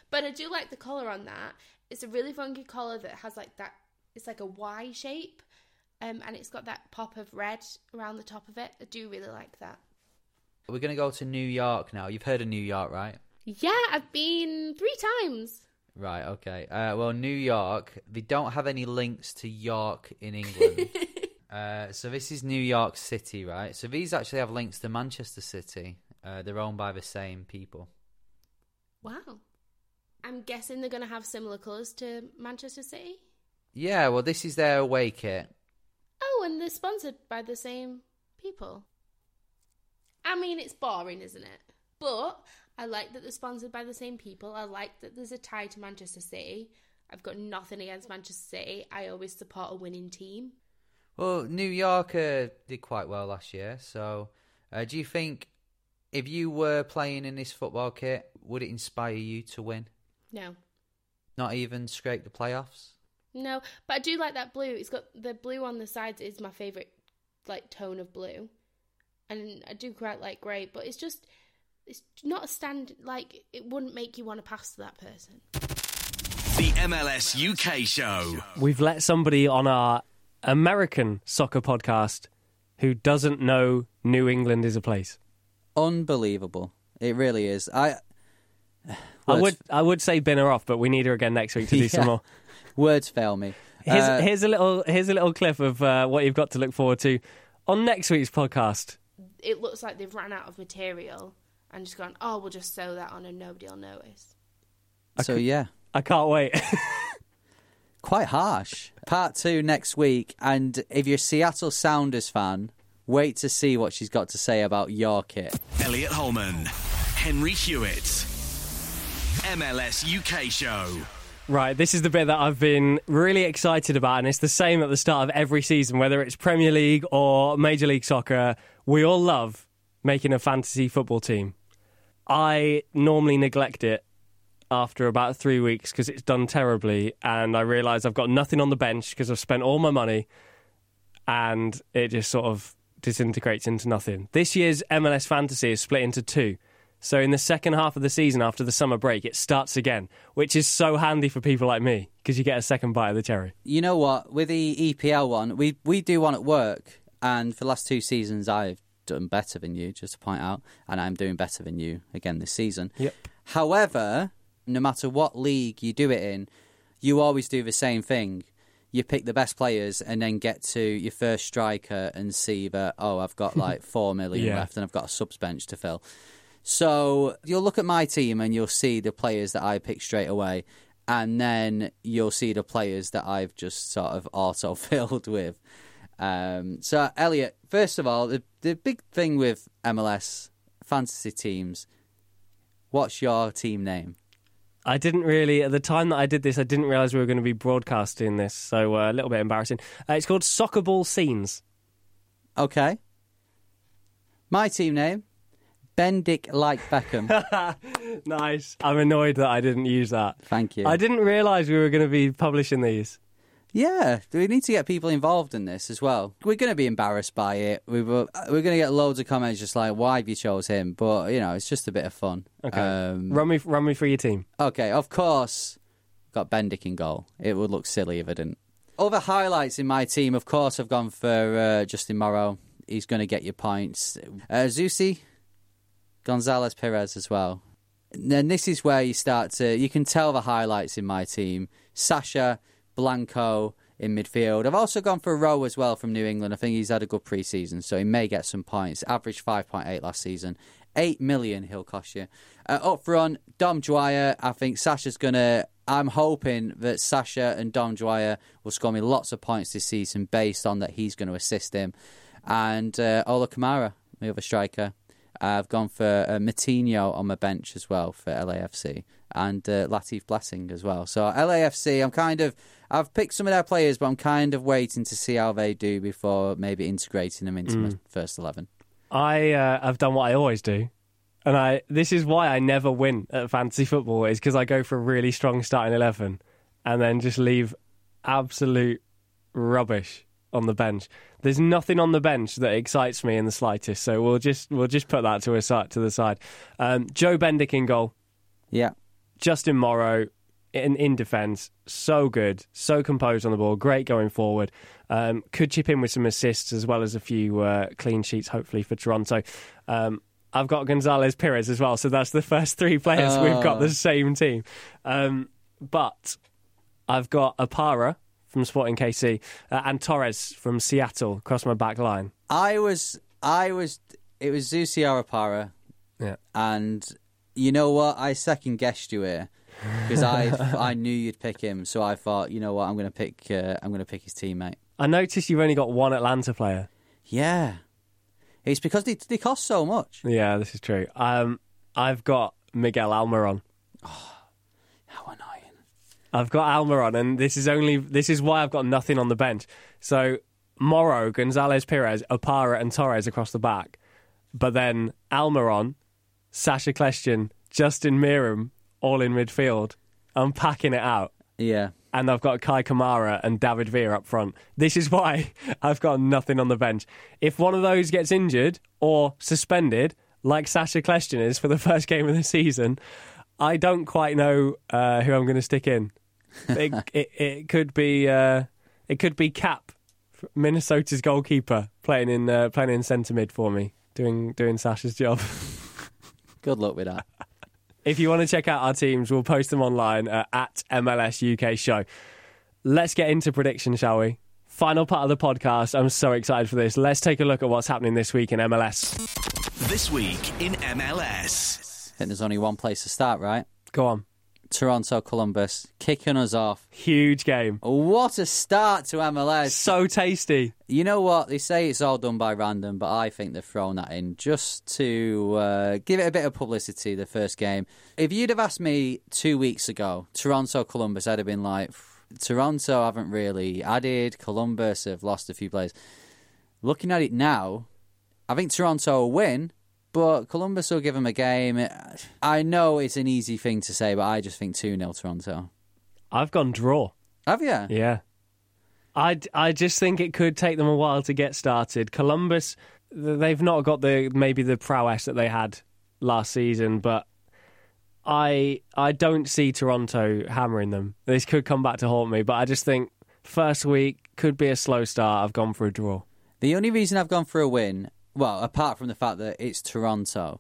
But I do like the colour on that. It's a really funky colour that has like that it's like a Y shape. Um, and it's got that pop of red around the top of it. I do really like that. We're going to go to New York now. You've heard of New York, right? Yeah, I've been three times. Right, okay. Uh, well, New York, they don't have any links to York in England. uh, so this is New York City, right? So these actually have links to Manchester City. Uh, they're owned by the same people. Wow. I'm guessing they're going to have similar colours to Manchester City. Yeah, well, this is their away kit. Oh, and they're sponsored by the same people. I mean, it's boring, isn't it? But I like that they're sponsored by the same people. I like that there's a tie to Manchester City. I've got nothing against Manchester City. I always support a winning team. Well, New York uh, did quite well last year. So, uh, do you think If you were playing in this football kit, would it inspire you to win? No. Not even scrape the playoffs? No, but I do like that blue. It's got the blue on the sides is my favorite like tone of blue. And I do quite like grey, but it's just it's not a stand like it wouldn't make you want to pass to that person. The MLS UK show. We've let somebody on our American soccer podcast who doesn't know New England is a place. Unbelievable. It really is. I I would I would say bin her off, but we need her again next week to do some more. Words fail me. Here's, Uh, here's a little here's a little clip of uh, what you've got to look forward to on next week's podcast. It looks like they've ran out of material and just gone, oh, we'll just sew that on and nobody will notice. so yeah, I can't wait. quite harsh. Part two next week, and if you're a Seattle Sounders fan, wait to see what she's got to say about your kit. Elliot Holman, Henry Hewitt. MLS UK show. Right, this is the bit that I've been really excited about, and it's the same at the start of every season, whether it's Premier League or Major League Soccer. We all love making a fantasy football team. I normally neglect it after about three weeks because it's done terribly, and I realise I've got nothing on the bench because I've spent all my money, and it just sort of disintegrates into nothing. This year's MLS Fantasy is split into two. So in the second half of the season after the summer break, it starts again, which is so handy for people like me because you get a second bite of the cherry. You know what? With the EPL one, we we do one at work, and for the last two seasons, I've done better than you. Just to point out, and I'm doing better than you again this season. Yep. However, no matter what league you do it in, you always do the same thing. You pick the best players and then get to your first striker and see that, oh, I've got like four million Yeah. left and I've got a subs bench to fill. So you'll look at my team and you'll see the players that I picked straight away, and then you'll see the players that I've just sort of auto filled with. Um, so, Elliot, first of all, the, the big thing with MLS fantasy teams, what's your team name? I didn't really, at the time that I did this, I didn't realise we were going to be broadcasting this, so uh, a little bit embarrassing. Uh, it's called Soccer Ball Scenes. Okay. My team name, Bendik Like Beckham. nice. I'm annoyed that I didn't use that. Thank you. I didn't realise we were going to be publishing these. Yeah, we need to get people involved in this as well. We're going to be embarrassed by it. We were, we're going to get loads of comments just like, "Why have you chose him?" But you know, it's just a bit of fun. Okay. Um, run me, run me through your team. okay, of course, got Bendik in goal. It would look silly if I didn't. Other highlights in my team, of course, I've gone for uh, Justin Morrow. He's going to get your points. Uh, Zusi, Gonzalez Pirez as well. And then this is where you start to you can tell the highlights in my team. Sacha Blanco in midfield. I've also gone for Rowe as well from New England. I think he's had a good preseason, so he may get some points. Average five point eight last season. Eight million he'll cost you. Uh, up front, Dom Dwyer. I think Sacha's gonna. I'm hoping that Sacha and Dom Dwyer will score me lots of points this season based on that he's going to assist him. And uh, Ola Kamara, the other striker. I've gone for uh, Matinho on my bench as well for LAFC and uh, Latif Blessing as well. So LAFC, I'm kind of I've picked some of their players, but I'm kind of waiting to see how they do before maybe integrating them into my Mm. first eleven. I uh, have done what I always do, and I this is why I never win at fantasy football is because I go for a really strong starting eleven, and then just leave absolute rubbish on the bench. There's nothing on the bench that excites me in the slightest, so we'll just we'll just put that to a side to the side. Um, Joe Bendik in goal, Yeah, Justin Morrow in in defence, so good, so composed on the ball, great going forward. Um, could chip in with some assists as well as a few uh, clean sheets, hopefully for Toronto. Um, I've got Gonzalez Pirez as well, so that's the first three players we've got the same team. Um, but I've got Opara from Sporting KC uh, and Torres from Seattle across my back line. I was I was it was Zusi Arapara, Yeah. and you know what? I second guessed you here because I I knew you'd pick him, so I thought you know what I'm going to pick uh, I'm going to pick his teammate. I noticed you've only got one Atlanta player. Yeah, it's because they they cost so much. Yeah, this is true. Um, I've got Miguel Almiron. Oh, How annoying! I've got Almiron, and this is only this is why I've got nothing on the bench. So Morrow, Gonzalez, Pirez, Opara, and Torres across the back, but then Almiron, Sacha Kljestan, Justin Meram, all in midfield. I'm packing it out. Yeah. And I've got Kei Kamara and David Villa up front. This is why I've got nothing on the bench. If one of those gets injured or suspended, like Sacha Kljestan is for the first game of the season, I don't quite know uh, who I'm going to stick in. It, it, it could be uh, it could be Cap, Minnesota's goalkeeper, playing in uh, playing in centre mid for me, doing doing Sacha's job. Good luck with that. If you want to check out our teams, we'll post them online uh, at MLS UK Show. Let's get into prediction, shall we? Final part of the podcast. I'm so excited for this. Let's take a look at what's happening this week in MLS. This week in MLS. I think there's only one place to start, right? Go on. Toronto Columbus kicking us off. Huge game. What a start to MLS. So tasty. You know what? They say it's all done by random, but I think they've thrown that in just to uh, give it a bit of publicity, the first game. If you'd have asked me two weeks ago, Toronto Columbus, I'd have been like, Toronto haven't really added, Columbus have lost a few players. Looking at it now, I think Toronto will win, but Columbus will give them a game. I know it's an easy thing to say, but I just think 2 0 Toronto. I've gone draw. Have you? Yeah. I, I just think it could take them a while to get started. Columbus, they've not got the maybe the prowess that they had last season, but I I don't see Toronto hammering them. This could come back to haunt me, but I just think first week could be a slow start. I've gone for a draw. The only reason I've gone for a win, well, apart from the fact that it's Toronto,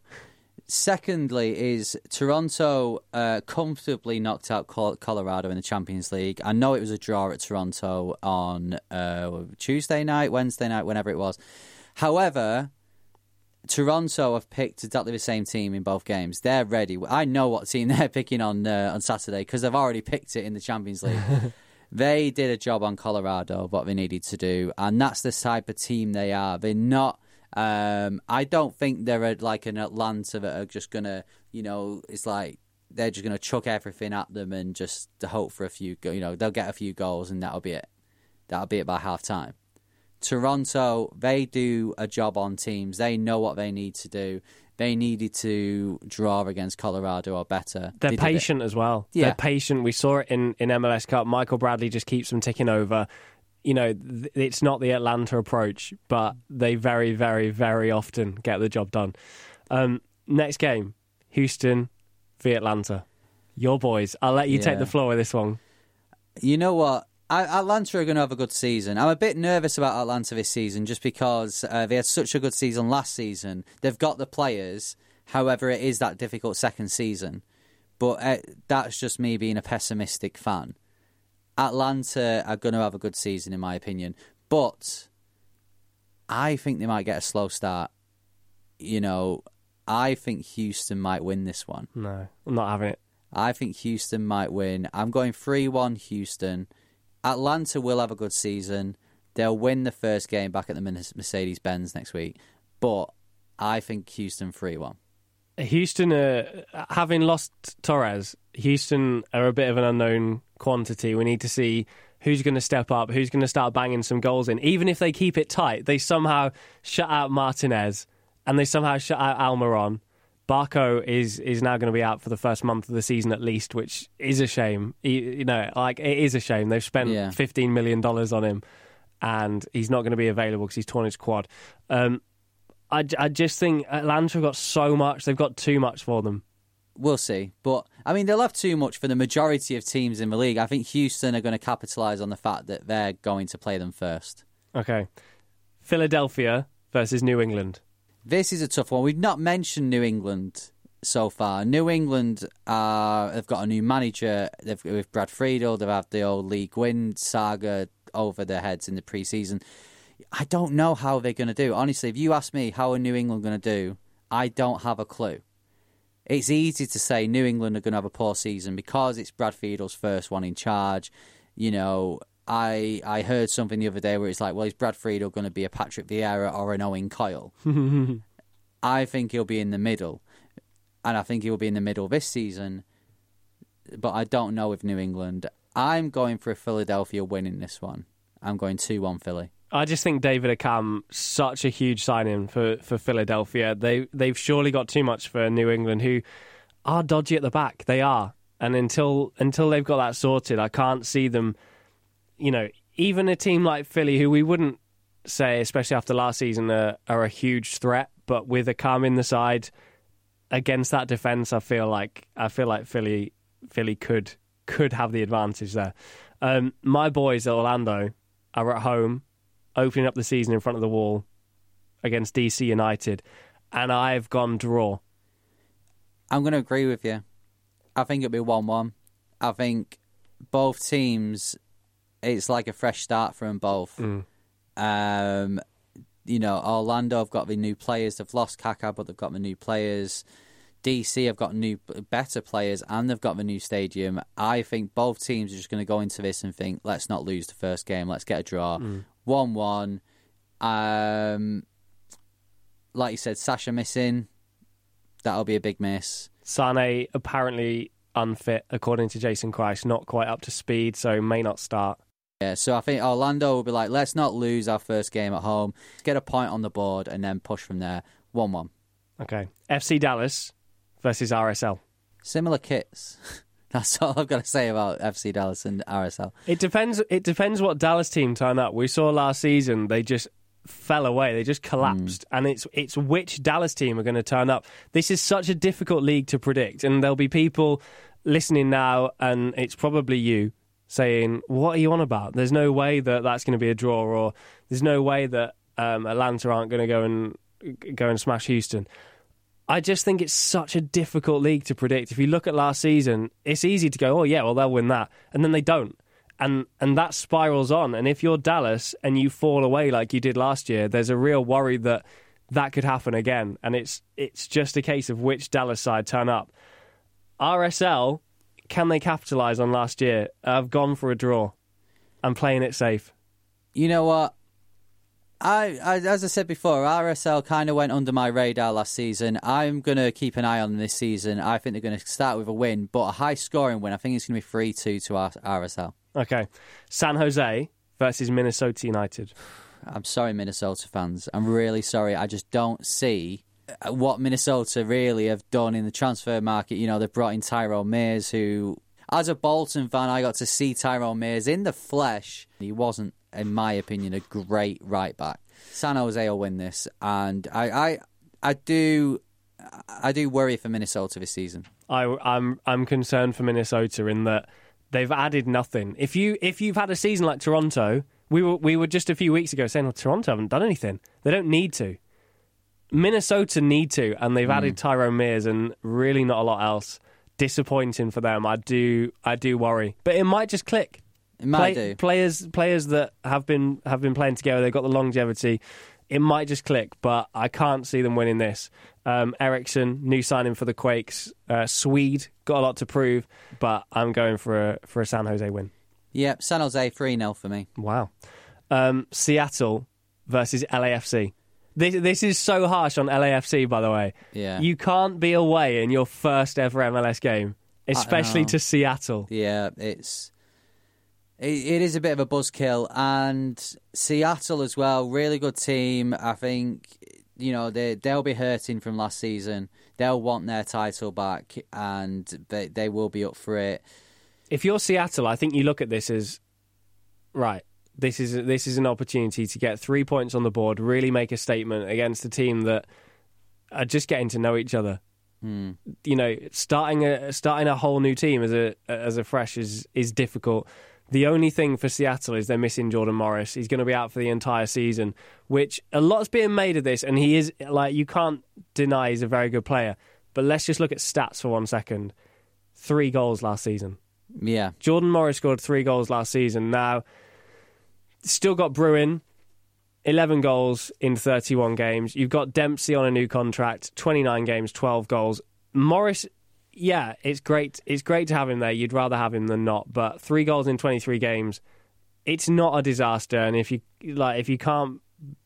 secondly is Toronto uh, comfortably knocked out Colorado in the Champions League. I know it was a draw at Toronto on uh, Tuesday night, Wednesday night, whenever it was. However, Toronto have picked exactly the same team in both games. They're ready. I know what team they're picking on uh, on Saturday because they've already picked it in the Champions League. they did a job on Colorado, what they needed to do, and that's the type of team they are. They're not. Um, I don't think they're like an Atlanta that are just gonna, you know, it's like they're just gonna chuck everything at them and just hope for a few. You know, they'll get a few goals and that'll be it. That'll be it by half time. Toronto, they do a job on teams. They know what they need to do. They needed to draw against Colorado or better. They're they patient as well. Yeah. They're patient. We saw it in, in MLS Cup. Michael Bradley just keeps them ticking over. You know, th- it's not the Atlanta approach, but they very, very, very often get the job done. Um, next game, Houston v Atlanta. Your boys. I'll let you Yeah. take the floor with this one. You know what? Atlanta are going to have a good season. I'm a bit nervous about Atlanta this season just because uh, they had such a good season last season. They've got the players. However, it is that difficult second season. But uh, that's just me being a pessimistic fan. Atlanta are going to have a good season, in my opinion. But I think they might get a slow start. You know, I think Houston might win this one. No, I'm not having it. I think Houston might win. I'm going 3 1 Houston. Atlanta will have a good season. They'll win the first game back at the Mercedes Benz next week. But I think Houston 3 1. Houston, uh, having lost Torres, Houston are a bit of an unknown quantity. We need to see who's going to step up, who's going to start banging some goals in. Even if they keep it tight, they somehow shut out Martinez and they somehow shut out Almiron. Barco is is now going to be out for the first month of the season at least, which is a shame. He, you know, like it is a shame. They've spent Yeah. fifteen million dollars on him, and he's not going to be available because he's torn his quad. Um, I, I just think Atlanta have got so much. They've got too much for them. We'll see. But, I mean, they'll have too much for the majority of teams in the league. I think Houston are going to capitalise on the fact that they're going to play them first. Okay, Philadelphia versus New England. This is a tough one. We've not mentioned New England so far. New England uh, have got a new manager. They've with Brad Friedel. They've had the old Lee Nguyen saga over their heads in the preseason. I don't know how they're going to do. Honestly, if you ask me how are New England going to do, I don't have a clue. It's easy to say New England are going to have a poor season because it's Brad Friedel's first one in charge. You know, I I heard something the other day where it's like, well, is Brad Friedel going to be a Patrick Vieira or an Owen Coyle? I think he'll be in the middle, and I think he'll be in the middle this season. But I don't know with New England. I'm going for a Philadelphia winning this one. I'm going two one Philly. I just think David Accam such a huge signing for, for Philadelphia. They they've surely got too much for New England, who are dodgy at the back. They are, and until until they've got that sorted, I can't see them. You know, even a team like Philly, who we wouldn't say, especially after last season, are, are a huge threat. But with Accam in the side against that defense, I feel like I feel like Philly Philly could could have the advantage there. Um, my boys at Orlando are at home, opening up the season in front of the wall against DC United, and I've gone draw. I'm going to agree with you. I think it'll be 1 1. I think both teams, it's like a fresh start for them both. Mm. Um, you know, Orlando have got the new players. They've lost Kaká, but they've got the new players. DC have got new, better players, and they've got the new stadium. I think both teams are just going to go into this and think, let's not lose the first game. Let's get a draw, Mm. One-one. Um, like you said, Sacha missing. That'll be a big miss. Sane apparently unfit, according to Jason Kreis, not quite up to speed, so may not start. Yeah, so I think Orlando will be like, let's not lose our first game at home. Get a point on the board and then push from there. One-one. Okay. FC Dallas versus RSL. Similar kits. That's all I've got to say about FC Dallas and RSL. It depends. It depends what Dallas team turn up. We saw last season they just fell away. They just collapsed, and it's it's which Dallas team are going to turn up. This is such a difficult league to predict, and there'll be people listening now, and it's probably you saying, "What are you on about? There's no way that that's going to be a draw, or there's no way that um, Atlanta aren't going to go and go and smash Houston." I just think it's such a difficult league to predict. If you look at last season, it's easy to go, "Oh yeah, well they'll win that," and then they don't, and and that spirals on. And if you're Dallas and you fall away like you did last year, there's a real worry that that could happen again. And it's it's just a case of which Dallas side turn up. RSL, can they capitalise on last year? I've gone for a draw. I'm playing it safe. You know what? I, I as I said before, RSL kind of went under my radar last season. I'm going to keep an eye on them this season. I think they're going to start with a win, but a high scoring win. I think it's going to be 3 2 to RSL. Okay. San Jose versus Minnesota United. I'm sorry, Minnesota fans. I'm really sorry. I just don't see uh, what Minnesota really have done in the transfer market. You know, they've brought in Tyrone Mears, who, as a Bolton fan, I got to see Tyrone Mears in the flesh. He wasn't, in my opinion, a great right back. San Jose will win this, and I, I, I do, I do worry for Minnesota this season. I, I'm I'm concerned for Minnesota in that they've added nothing. If you if you've had a season like Toronto, we were we were just a few weeks ago saying, well, Toronto haven't done anything. They don't need to. Minnesota need to, and they've hmm. added Tyrone Mears and really not a lot else. Disappointing for them. I do I do worry, but it might just click. It might do. Players players that have been have been playing together. They've got the longevity. It might just click, but I can't see them winning this. Um, Eriksson, new signing for the Quakes. Uh, Swede got a lot to prove, but I'm going for a for a San Jose win. Yep, San Jose 3 0 for me. Wow. Um, Seattle versus LAFC. This this is so harsh on LAFC, by the way. Yeah. You can't be away in your first ever MLS game, especially to Seattle. Yeah, it's it, it is a bit of a buzzkill, and Seattle as well. Really good team. I think you know they they'll be hurting from last season. They'll want their title back, and they they will be up for it. If you're Seattle, I think you look at this as right. This is this is an opportunity to get three points on the board, really make a statement against a team that are just getting to know each other. Hmm. You know, starting a starting a whole new team as a as a fresh is is difficult. The only thing for Seattle is they're missing Jordan Morris. He's going to be out for the entire season, which a lot's being made of this, and he is like you can't deny he's a very good player. But let's just look at stats for one second. Three goals last season. Yeah, Jordan Morris scored three goals last season. Now, still got Bruin, 11 goals in 31 games. You've got Dempsey on a new contract, 29 games, 12 goals. Morris, yeah, it's great. It's great to have him there. You'd rather have him than not. But three goals in 23 games, it's not a disaster. And if you like, if you can't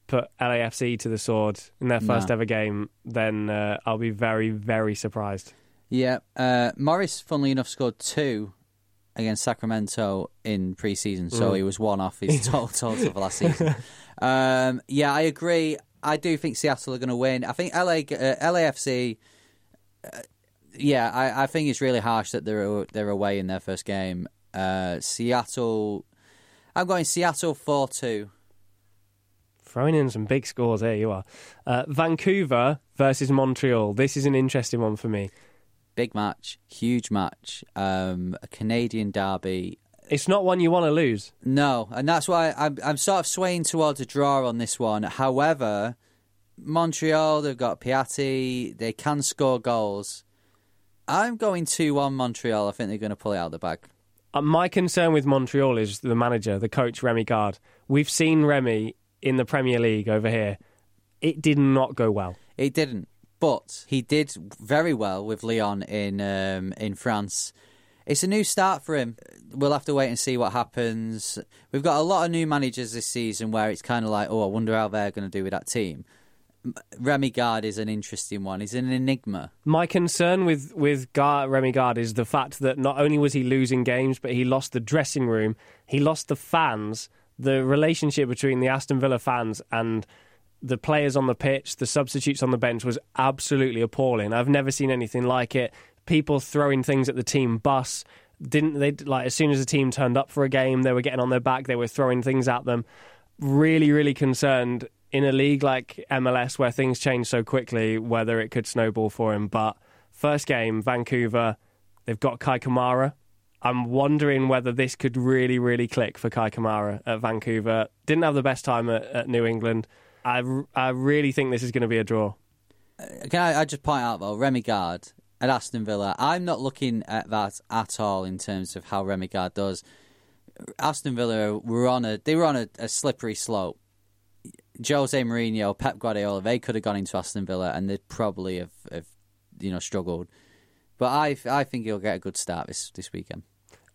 put LAFC to the sword in their first No. ever game, then uh, I'll be very, very surprised. yeah. Uh, Morris, funnily enough, scored two against Sacramento in preseason, so Mm. he was one off his total total for last season. Um, yeah, I agree. I do think Seattle are going to win. I think LA uh, LAFC. Yeah, I, I think it's really harsh that they're they're away in their first game. Uh, Seattle. I'm going Seattle four two. Throwing in some big scores, there you are. Uh, Vancouver versus Montreal. This is an interesting one for me. Big match, huge match, um, a Canadian derby. It's not one you want to lose. No, and that's why I'm I'm sort of swaying towards a draw on this one. However, Montreal they've got Piatti, they can score goals. I'm going two one Montreal. I think they're going to pull it out of the bag. Uh, my concern with Montreal is the manager, the coach, Rémi Garde. We've seen Rémi in the Premier League over here. It did not go well. It didn't, but he did very well with Lyon in um, in France. It's a new start for him. We'll have to wait and see what happens. We've got a lot of new managers this season where it's kind of like, oh, I wonder how they're going to do with that team. Rémi Garde is an interesting one. He's an enigma. My concern with with Gar- Rémi Garde is the fact that not only was he losing games, but he lost the dressing room, he lost the fans, the relationship between the Aston Villa fans and the players on the pitch, the substitutes on the bench was absolutely appalling. I've never seen anything like it. People throwing things at the team bus. Didn't they like as soon as the team turned up for a game, they were getting on their back, they were throwing things at them. Really, really concerned in a league like MLS where things change so quickly, whether it could snowball for him. But first game, Vancouver, they've got Kei Kamara. I'm wondering whether this could really, really click for Kei Kamara at Vancouver. Didn't have the best time at, at New England. I, I really think this is going to be a draw. Uh, can I, I just point out though, Rémi Garde at Aston Villa? I'm not looking at that at all in terms of how Rémi Garde does. Aston Villa were on a they were on a, a slippery slope. Jose Mourinho, Pep Guardiola, they could have gone into Aston Villa and they'd probably have, have you know struggled. But I I think he'll get a good start this this weekend.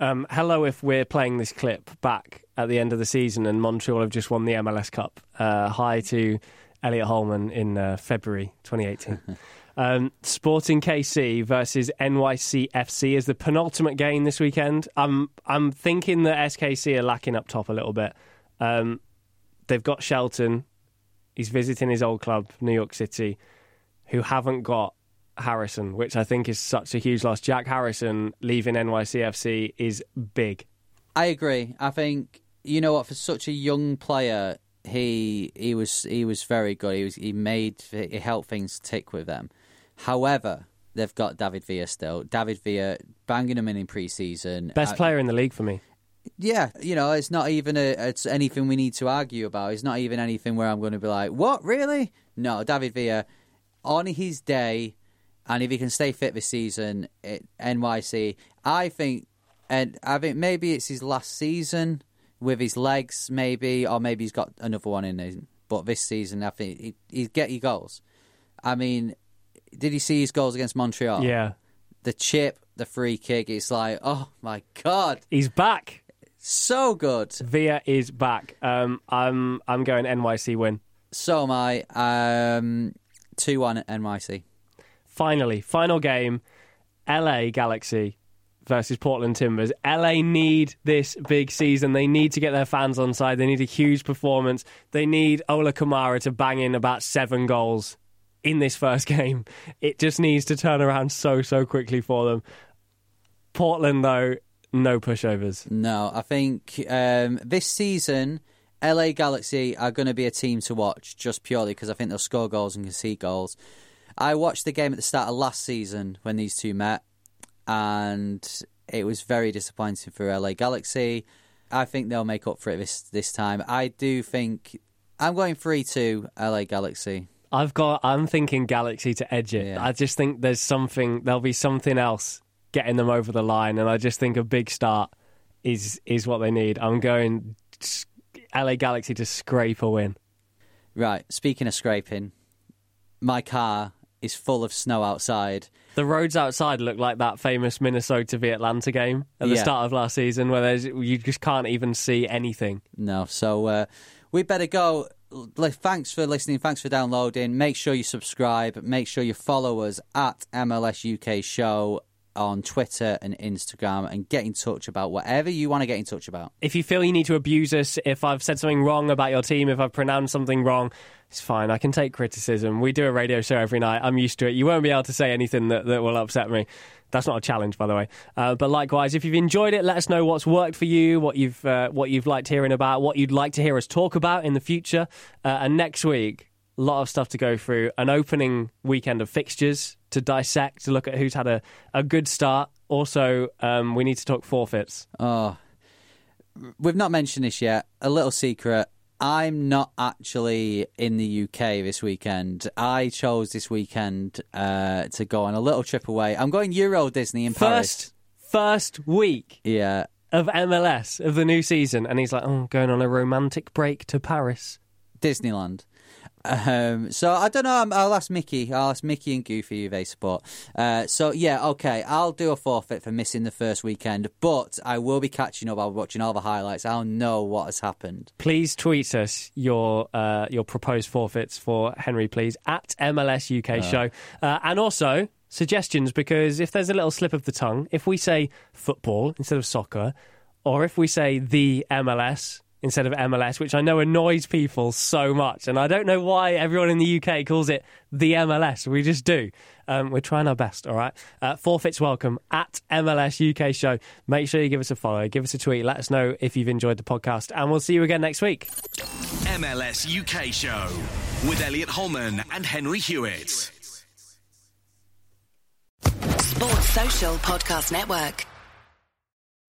Um, hello, if we're playing this clip back at the end of the season and Montreal have just won the MLS Cup. Uh, hi to Elliot Holman in uh, February 2018. um, Sporting KC versus NYCFC is the penultimate game this weekend. I'm I'm thinking that SKC are lacking up top a little bit. Um, they've got Shelton. He's visiting his old club, New York City, who haven't got Harrison, which I think is such a huge loss. Jack Harrison leaving NYCFC is big. I agree. I think you know what for such a young player, he he was he was very good. He was he made he helped things tick with them. However, they've got David Villa still. David Villa banging them in in pre-season. Best Uh, player in the league for me. Yeah, you know, it's not even a, it's anything we need to argue about. It's not even anything where I'm going to be like, "What, really?" No, David Villa on his day, and if he can stay fit this season at NYC, I think, and I think maybe it's his last season with his legs, maybe, or maybe he's got another one in him. But this season, I think he, he's get your goals. I mean, did he see his goals against Montreal? Yeah. The chip, the free kick. It's like, oh my god, He's back. So good. Via is back. Um, I'm I'm going NYC win. So am I. Um, two one NYC. Finally, final game, LA Galaxy versus Portland Timbers. LA need this big season. They need to get their fans on side. They need a huge performance. They need Ola Kamara to bang in about seven goals in this first game. It just needs to turn around so so quickly for them. Portland though, no pushovers. No, I think um, this season, LA Galaxy are going to be a team to watch just purely because I think they'll score goals and concede goals. I watched the game at the start of last season when these two met, and it was very disappointing for LA Galaxy. I think they'll make up for it this this time. I do think I'm going three two LA Galaxy. I've got. I'm thinking Galaxy to edge it. I just think there's something. There'll be something else getting them over the line, and I just think a big start is is what they need. I'm going LA Galaxy to scrape a win. Right. Speaking of scraping, my car is full of snow outside. The roads outside look like that famous Minnesota v Atlanta game at the Yeah. start of last season, where there's you just can't even see anything. No, so uh, we better go. Thanks for listening. Thanks for downloading. Make sure you subscribe. Make sure you follow us at MLS UK Show on Twitter and Instagram and get in touch about whatever you want to get in touch about. If you feel you need to abuse us, if I've said something wrong about your team, if I've pronounced something wrong, it's fine. I can take criticism. We do a radio show every night. I'm used to it. You won't be able to say anything that, that will upset me. That's not a challenge, by the way. Uh, but likewise, if you've enjoyed it, let us know what's worked for you, what you've uh, what you've liked hearing about, what you'd like to hear us talk about in the future. Uh, and next week, lot of stuff to go through. An opening weekend of fixtures to dissect, to look at who's had a, a good start. Also, um, we need to talk forfeits. Oh, we've not mentioned this yet. A little secret. I'm not actually in the UK this weekend. I chose this weekend uh, to go on a little trip away. I'm going Euro Disney in Paris. First, first week Yeah. of MLS of the new season, and he's like, "Oh, going on a romantic break to Paris." Disneyland. Um, so I don't know. I'm- I'll ask Mickey. I'll ask Mickey and Goofy who they support. Uh, so yeah, okay. I'll do a forfeit for missing the first weekend, but I will be catching up. I'll be watching all the highlights. I'll know what has happened. Please tweet us your uh, your proposed forfeits for Henry, please at MLS UK Show, uh, and also suggestions because if there's a little slip of the tongue, if we say football instead of soccer, or if we say the MLS instead of MLS, which I know annoys people so much, and I don't know why everyone in the UK calls it the MLS. We just do. Um, we're trying our best, all right? Uh, forfeits welcome at MLS UK Show. Make sure you give us a follow, give us a tweet, let us know if you've enjoyed the podcast, and we'll see you again next week. MLS UK Show with Elliot Holman and Henry Hewitt. Sports Social Podcast Network.